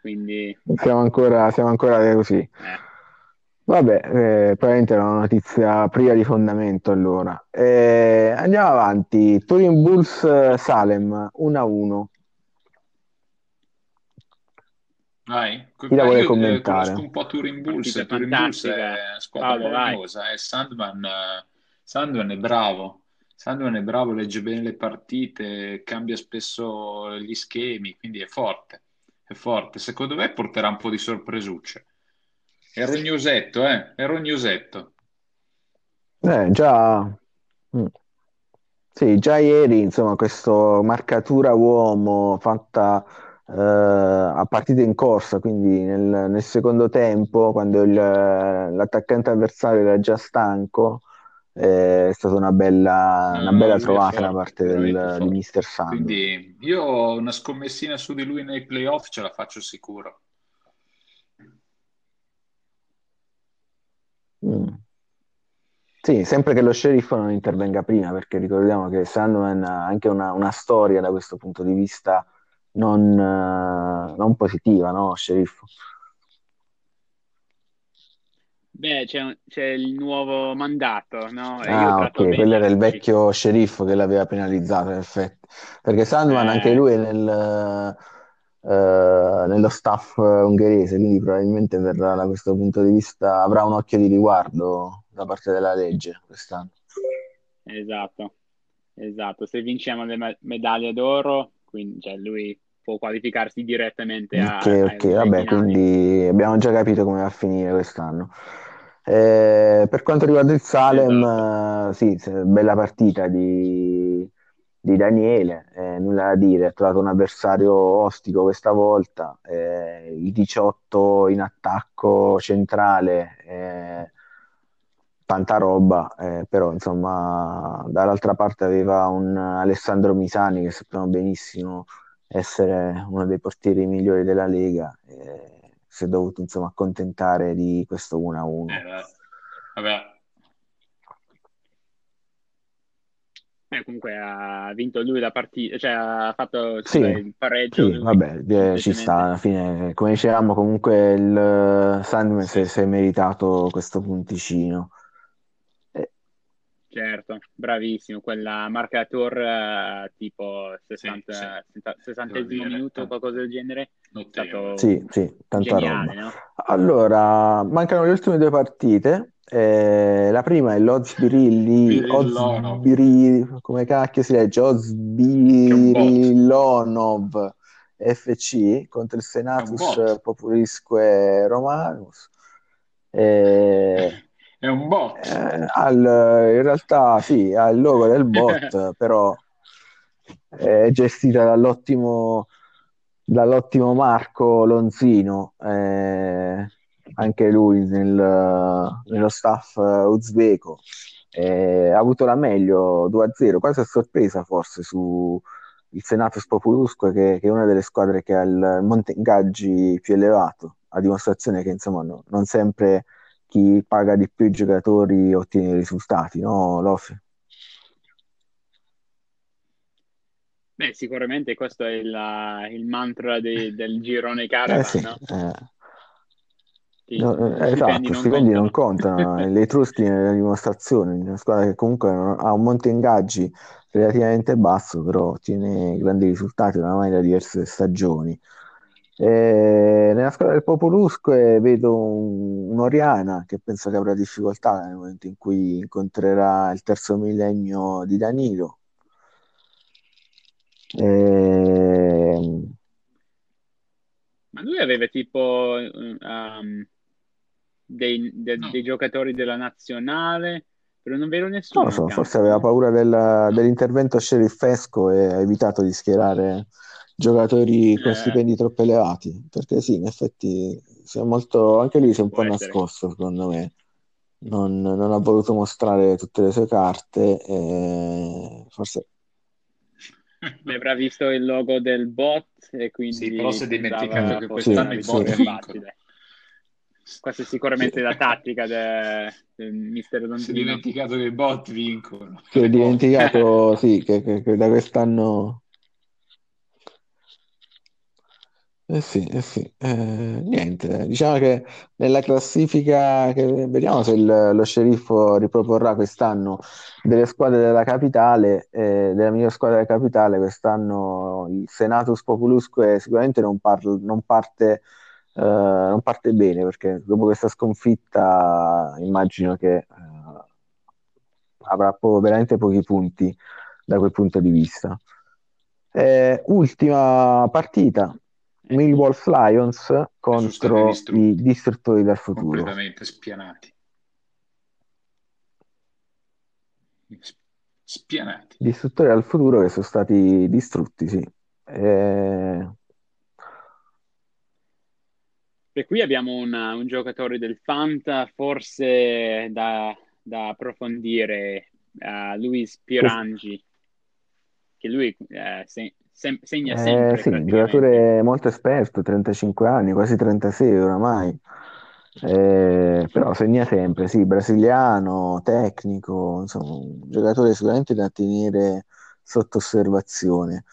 Quindi... Siamo, ancora, siamo ancora così. Eh. Vabbè, eh, probabilmente è una notizia priva di fondamento allora. Eh, andiamo avanti. Turin Bulls Salem 1-1. Vai, chi la vuole io, commentare? un po' Turin Bulls, Turin Bulls è squadra famosa, e Sandman, Sandman è bravo, Sandman è bravo, legge bene le partite, cambia spesso gli schemi, quindi è forte, è forte. Secondo me porterà un po' di sorpresucce. Era un newsetto, eh? Era un newsetto. Eh, già... Mm. Sì, già ieri, insomma, questa marcatura uomo fatta eh, a partita in corsa, quindi nel, nel secondo tempo, quando il, l'attaccante avversario era già stanco, è stata una bella, una bella trovata da parte del, di Mister Sand. Quindi io una scommessina su di lui nei playoff, ce la faccio sicuro. Mm. Sì, sempre che lo sceriffo non intervenga prima, perché ricordiamo che Sandman ha anche una, una storia da questo punto di vista non, non positiva, no, sceriffo? Beh, c'è, c'è, il nuovo mandato, no? E ah, ok, quello era il vecchio sceriffo che l'aveva penalizzato, in effetti. Perché Sandman, eh... anche lui è nel, uh, nello staff ungherese, quindi probabilmente verrà da questo punto di vista, avrà un occhio di riguardo da parte della legge quest'anno. Esatto, esatto. Se vinciamo le medaglie d'oro, quindi cioè, lui può qualificarsi direttamente a... Ok, ok, vabbè, quindi abbiamo già capito come va a finire quest'anno. Eh, per quanto riguarda il Salem, esatto. sì, bella partita di, di Daniele, eh, nulla da dire, ha trovato un avversario ostico questa volta, eh, il 18 in attacco centrale, eh, tanta roba, eh, però insomma dall'altra parte aveva un Alessandro Misani che sappiamo benissimo essere uno dei portieri migliori della Lega. E si è dovuto insomma accontentare di questo 1-1. Eh, vabbè. Eh, comunque ha vinto lui la partita, cioè ha fatto sì, il pareggio. Sì, vabbè, eh, ci sta alla fine. Come dicevamo, comunque il Sandman si è meritato questo punticino. Certo, bravissimo, quella marcator uh, tipo 60, sì, sì. 60 minuto o qualcosa del genere. Sì, sì, tanta geniale, roba. No? Allora, mancano le ultime due partite. Eh, la prima è l'Ozbirilli, Ozbiri, come cacchio si legge? Ozbirilonov FC contro il Senatus Populisque Romanus. Eh, è un bot. Eh, al, in realtà sì, ha il logo del bot, [LAUGHS] però è gestita dall'ottimo, dall'ottimo Marco Lonzino, eh, anche lui nel, nello staff uzbeko. Eh, ha avuto la meglio 2-0, quasi a sorpresa forse su il Senato Spopulusque che, che, è una delle squadre che ha il monte ingaggi più elevato, a dimostrazione che insomma no, non sempre chi paga di più i giocatori ottiene i risultati, no, Lofi? Beh, sicuramente questo è il, il mantra de, del girone Caravan, eh sì, no? Eh. Sì, no, eh, esatto, stipendi non contano, [LAUGHS] le Etruschi nella dimostrazione, una squadra che comunque ha un monte ingaggi relativamente basso, però ottiene grandi risultati oramai da diverse stagioni. E nella squadra del Populusque vedo un, un, Oriana che penso che avrà difficoltà nel momento in cui incontrerà il terzo millennio di Danilo. E... Ma lui aveva tipo um, dei, de, no. dei, giocatori della nazionale, però non vedo nessuno. Non so, forse aveva paura del, dell'intervento sceriffesco e ha evitato di schierare giocatori con eh. stipendi troppo elevati, perché sì, in effetti si è molto, anche lì si è un Può po' essere. nascosto secondo me non, non ha voluto mostrare tutte le sue carte, e forse Mi [LAUGHS] avrà visto il logo del bot e quindi Sì, però si è dimenticato che quest'anno i il bot più vincono. facile. Questa è sicuramente la tattica de- del mister Si è Dondino. dimenticato che i bot vincono. si è [LAUGHS] dimenticato, sì, che, che- che da quest'anno... Eh sì, eh sì, eh, niente, diciamo che nella classifica, che vediamo se il- lo sceriffo riproporrà quest'anno delle squadre della capitale, eh, della miglior squadra della capitale, quest'anno il Senatus Populusque sicuramente non, parl- non parte, eh, non parte bene, perché dopo questa sconfitta immagino che eh, avrà po- veramente pochi punti da quel punto di vista. Eh, ultima partita. Millwall Lions contro i distruttori del futuro. completamente spianati. Spianati. Distruttori del futuro che sono stati distrutti, sì. Eh, E qui abbiamo una- un giocatore del Fanta, forse da, da approfondire, uh, Luis Pirangi, che lui eh, se- sem- segna eh, sempre sì, un praticamente. giocatore molto esperto, 35 anni, quasi 36 oramai. Eh, però segna sempre, sì, brasiliano, tecnico, insomma, un giocatore sicuramente da tenere sotto osservazione.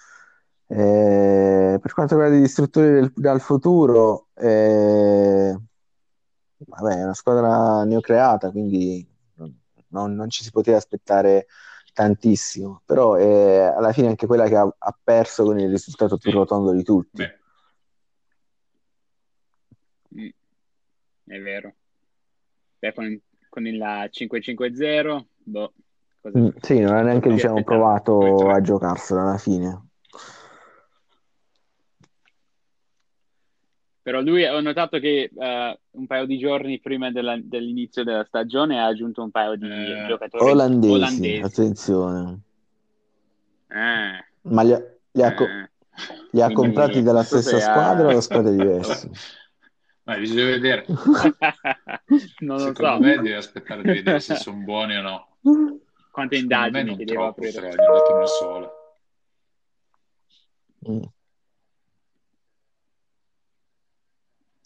Eh, per quanto riguarda i distruttori del, dal futuro, eh, vabbè, è una squadra neocreata, quindi non- non ci si poteva aspettare tantissimo, però è alla fine anche quella che ha, ha perso con il risultato più rotondo di tutti. Mm, è vero. Beh, con, con il 5-5-0, boh, Mm, sì, non ha neanche diciamo, provato a giocarsela alla fine. Però lui ho notato che eh, un paio di giorni prima della- dell'inizio della stagione ha aggiunto un paio di Eh, giocatori Olandesi, olandesi. attenzione, Eh, ma li ha, li ha co- eh. li ha comprati dalla non stessa squadra o da squadre diverse? [LAUGHS] ma bisogna vedere. [LAUGHS] non lo Secondo so me devi aspettare di vedere se sono buoni o no. quante Secondo me indagini non che devo troppo, aprire. però, gli ho detto una sola. Mm.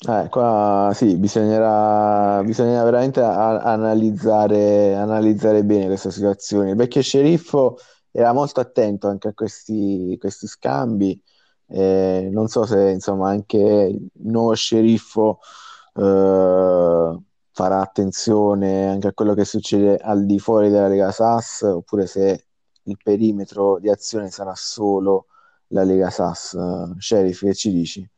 Eh, qua sì, bisognerà, bisogna veramente a- analizzare, analizzare bene questa situazione. Il vecchio sceriffo era molto attento anche a questi, questi scambi. Eh, non so se insomma anche il nuovo sceriffo eh, farà attenzione anche a quello che succede al di fuori della Lega SAS, oppure se il perimetro di azione sarà solo la Lega SAS. Eh, Sheriff, che ci dici?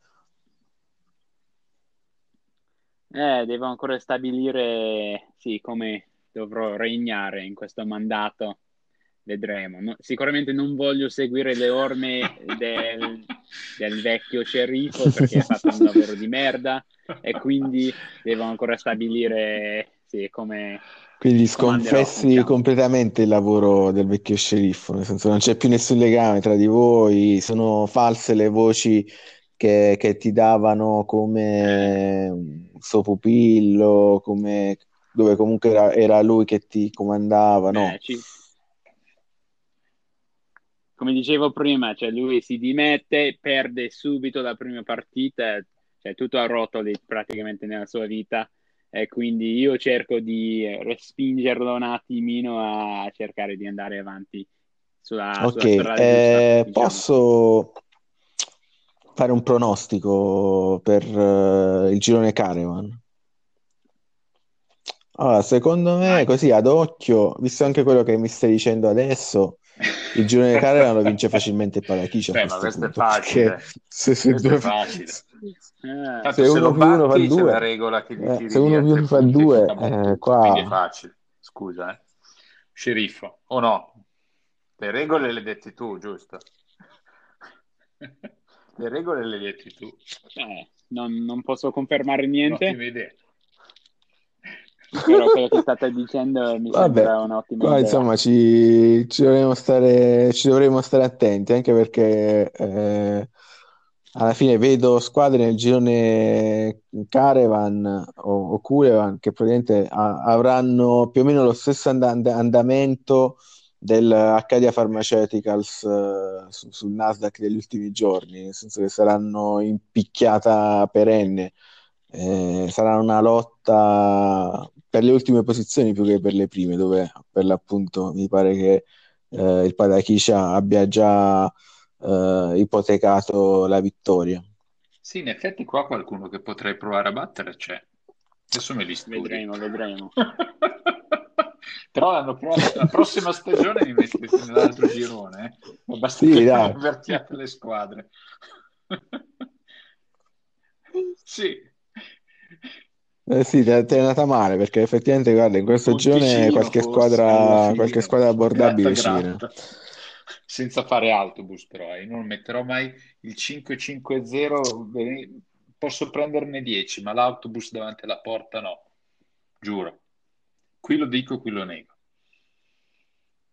Eh, devo ancora stabilire sì, come dovrò regnare in questo mandato. Vedremo. No- sicuramente non voglio seguire le orme del, del vecchio sceriffo perché ha fatto un lavoro di merda e quindi devo ancora stabilire sì, come Quindi sconfessi diciamo. completamente il lavoro del vecchio sceriffo, nel senso non c'è più nessun legame tra di voi, sono false le voci che, che ti davano come suo pupillo, come, dove comunque era, era lui che ti comandava, no? Eh, ci- Come dicevo prima, cioè lui si dimette, perde subito la prima partita, cioè tutto a rotoli praticamente nella sua vita e quindi io cerco di respingerlo un attimino a cercare di andare avanti sulla, sulla Ok, strada eh, giusta, diciamo. posso fare un pronostico per eh, il girone Caravan? Allora, secondo me, così ad occhio, visto anche quello che mi stai dicendo adesso, il girone Caravan lo vince facilmente il Palachice a [LAUGHS] Beh, ma questo questo è punto, facile. perché se, se Questo è due- facile. Eh, se se uno più uno fa due, la regola che eh, se uno più uno fa due, eh, qua- Quindi è facile. Scusa, eh. Sceriffo, o no? Le regole le detti tu, giusto? [LAUGHS] Le regole le detti tu. eh, non, non posso confermare niente, però quello che state dicendo mi Vabbè, sembra un'ottima qua idea. insomma ci, ci dovremo stare, ci dovremo stare attenti, anche perché eh, alla fine vedo squadre nel girone Caravan o, o Curevan che probabilmente a, avranno più o meno lo stesso and- andamento del Arcadia Pharmaceuticals uh, su, sul Nasdaq degli ultimi giorni, nel senso che saranno in picchiata perenne. Eh, sarà una lotta per le ultime posizioni più che per le prime, dove per l'appunto mi pare che eh, il Padakisha abbia già eh, ipotecato la vittoria. Sì, in effetti qua qualcuno che potrei provare a battere c'è. Adesso me li studio. Vedremo, vedremo. [LAUGHS] Però prossimo, la prossima stagione mi metti nell'altro girone. Eh? Basta sì, che avvertiate le squadre. sì. Eh sì, ti è andata male perché effettivamente, guarda, in questa stagione qualche squadra, qualche squadra abbordabile gratta, gratta. Senza fare autobus però, eh. non metterò mai il 5-5-0, posso prenderne 10, ma l'autobus davanti alla porta no, giuro. Qui lo dico, qui lo nego.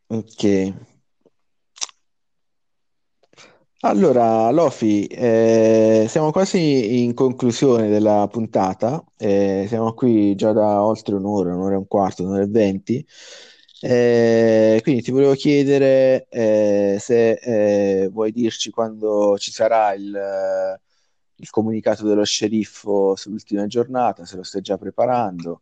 Ok. Allora, Lofi, eh, siamo quasi in conclusione della puntata, eh, siamo qui già da oltre un'ora, un'ora e un quarto, un'ora e venti, eh, quindi ti volevo chiedere eh, se eh, vuoi dirci quando ci sarà il, il comunicato dello sceriffo sull'ultima giornata, se lo stai già preparando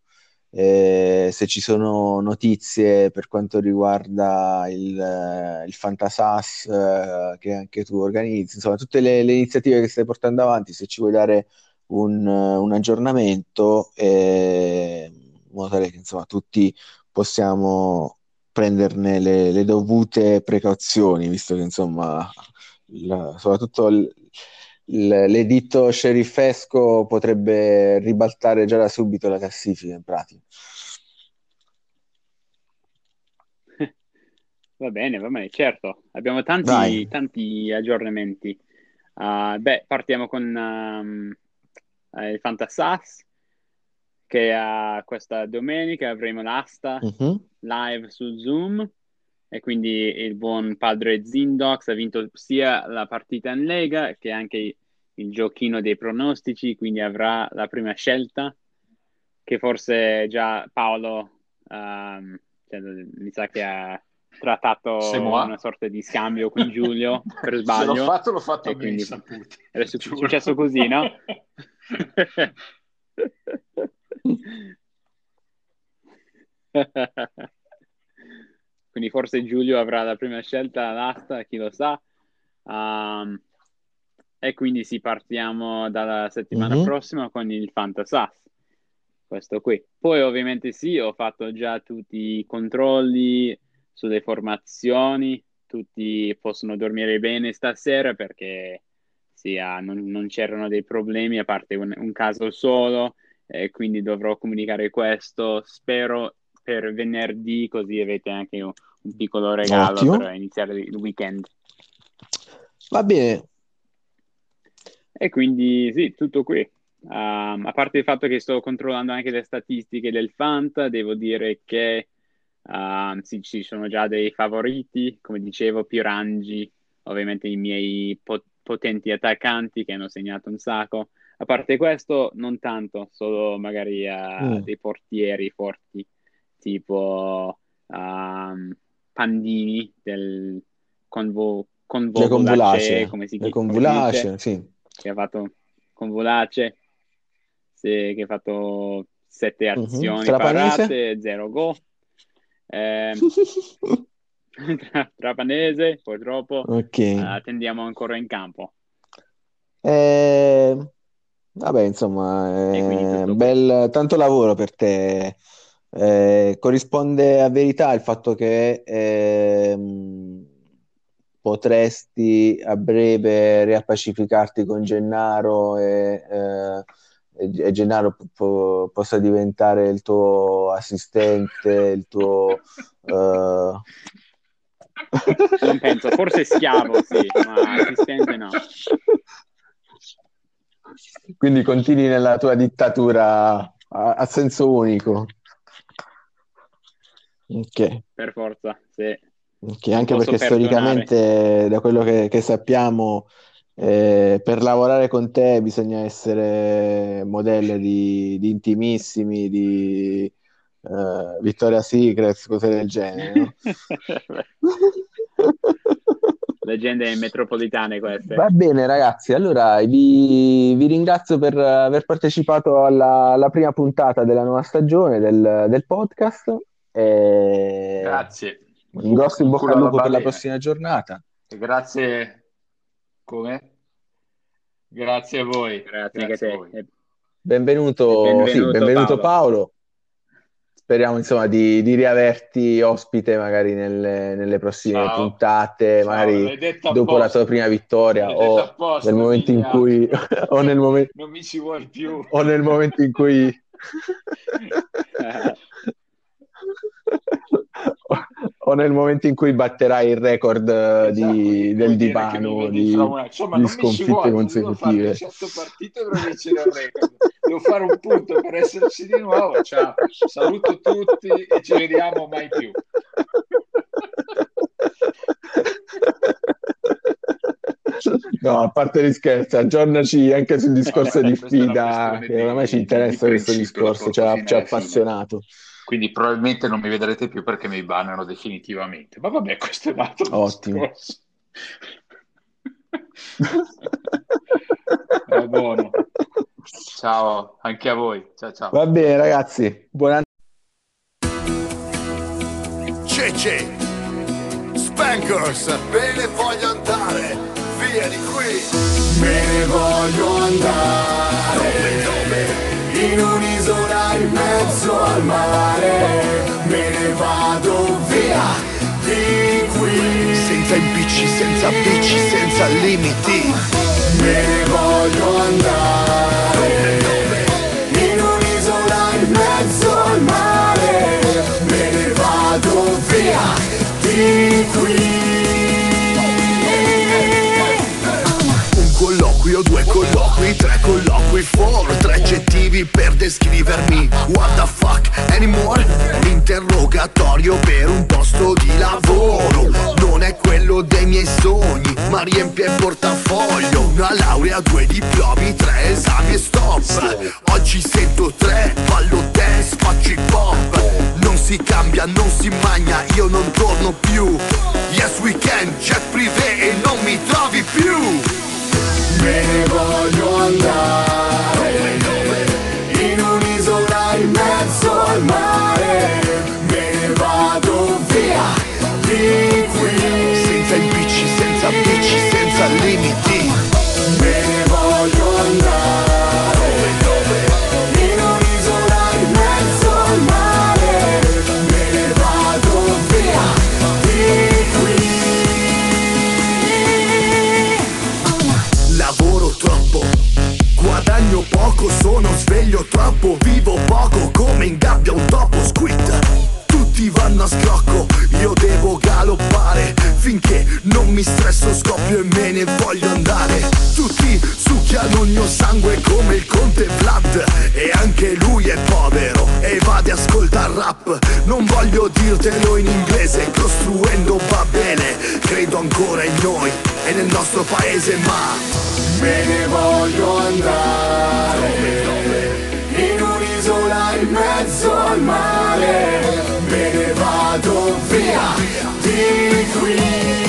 eh, se ci sono notizie per quanto riguarda il, il Fantasas eh, che anche tu organizzi, insomma tutte le, le, iniziative che stai portando avanti, se ci vuoi dare un, un aggiornamento, eh, in modo tale che insomma tutti possiamo prenderne le, le dovute precauzioni, visto che insomma la, soprattutto il, l'editto sceriffesco potrebbe ribaltare già da subito la classifica in pratica. [LAUGHS] Va bene, va bene, certo. Abbiamo tanti, tanti aggiornamenti. Uh, beh, partiamo con um, il Fantasas, che uh, questa domenica avremo l'asta uh-huh. live su Zoom e quindi il buon padre Zindox ha vinto sia la partita in Lega che anche il giochino dei pronostici, quindi avrà la prima scelta che forse già Paolo um, cioè, mi sa che ha trattato una sorta di scambio con Giulio per [LAUGHS] sbaglio. Se l'ho fatto, l'ho fatto a quindi È successo così, no? [LAUGHS] [LAUGHS] quindi forse Giulio avrà la prima scelta all'asta, chi lo sa. Um, e quindi sì, partiamo dalla settimana mm-hmm. prossima con il Fantasas. Questo qui. Poi ovviamente sì, ho fatto già tutti i controlli sulle formazioni, tutti possono dormire bene stasera perché sì, ah, non, non, c'erano dei problemi a parte un, un caso solo e quindi dovrò comunicare questo. Spero per venerdì, così avete anche un, un piccolo regalo Ottimo. per iniziare il weekend. Va bene. E quindi sì, tutto qui. Um, a parte il fatto che sto controllando anche le statistiche del Fanta, devo dire che um, sì, ci sono già dei favoriti, come dicevo, Pirangi, ovviamente i miei pot- potenti attaccanti che hanno segnato un sacco. A parte questo, non tanto, solo magari uh, mm. dei portieri forti tipo um, Pandini del Convo, Convolace, come si chiama? sì. Che ha fatto Convolace, sì, che ha fatto sette mhm. azioni uh-huh. parate, zero go. [LAUGHS] Eh, Trapanese, purtroppo okay. tendiamo ancora in campo. Eh, vabbè, insomma, eh, bel, tanto lavoro per te. Eh, corrisponde a verità il fatto che eh, potresti a breve riappacificarti con Gennaro e, eh, e Gennaro po- possa diventare il tuo assistente, il tuo... Uh... Non penso, forse schiavo, sì, ma assistente no. Quindi continui nella tua dittatura a, a senso unico. Ok. Per forza, sì. Okay, anche perché storicamente, da quello che, che sappiamo, Eh, per lavorare con te bisogna essere modelle di, di intimissimi, di uh, Victoria Secret, cose del genere. No? [LAUGHS] Leggende metropolitane queste. Va bene ragazzi, allora vi, vi ringrazio per aver partecipato alla, alla, prima puntata della nuova stagione del, del podcast. E... Grazie. Un grosso in bocca al lupo per la prossima giornata. E grazie. Come? Grazie a voi. Grazie, grazie a voi. Benvenuto, benvenuto, sì, benvenuto Paolo. Paolo. Speriamo insomma di, di, riaverti ospite magari nelle, nelle prossime Ciao. puntate, Ciao, magari dopo la tua prima vittoria o apposta, nel momento in cui [LAUGHS] o nel momento non mi ci vuoi più o nel momento in cui [LAUGHS] o nel momento in cui batterai il record esatto, di, del divano di, Insomma, di sconfitte consecutive. Devo fare partite per vincere il record. Devo fare un punto per esserci di nuovo. Ciao, saluto tutti e ci vediamo mai più. No, a parte gli scherzi, aggiornaci anche sul discorso no, di Fida, che oramai ci interessa questo discorso, ci ha, ci ha appassionato. Fine quindi probabilmente non mi vedrete più perché mi bannano definitivamente. Ma vabbè, questo è un altro Ottimo. [LAUGHS] è buono. Ciao, anche a voi. Ciao, ciao. Va bene, ragazzi. Buona Cece, Spankers, me ne voglio andare via di qui. Me ne voglio andare. Dove, dove? In un'isola in mezzo al mare, me ne vado via di qui. Senza impicci, senza bici, senza limiti, me ne voglio andare. In un'isola in mezzo al mare, me ne vado via di qui. Colloquio, due colloqui, tre colloqui, four, tre aggettivi per descrivermi. What the fuck anymore? Un interrogatorio per un posto di lavoro. Non è quello dei miei sogni, ma riempie il portafoglio. Una laurea, due diplomi, tre esami e stop. Oggi sento tre, ballo dance, faccio hip hop. Non si cambia, non si magna, io non torno più. Yes we can, jet privé e non mi trovi più me ne voglio andare sveglio troppo Vivo poco come in gabbia un topo squid. Tutti vanno a scrocco, io devo galoppare Finché non mi stresso scoppio e me ne voglio andare. Tutti succhiano il mio sangue come il conte Vlad E anche lui è povero e va ad ascoltare rap. Non voglio dirtelo in inglese, costruendo va bene Credo ancora in noi e nel nostro paese ma me ne voglio andare là in mezzo al mare, me ne vado via di qui.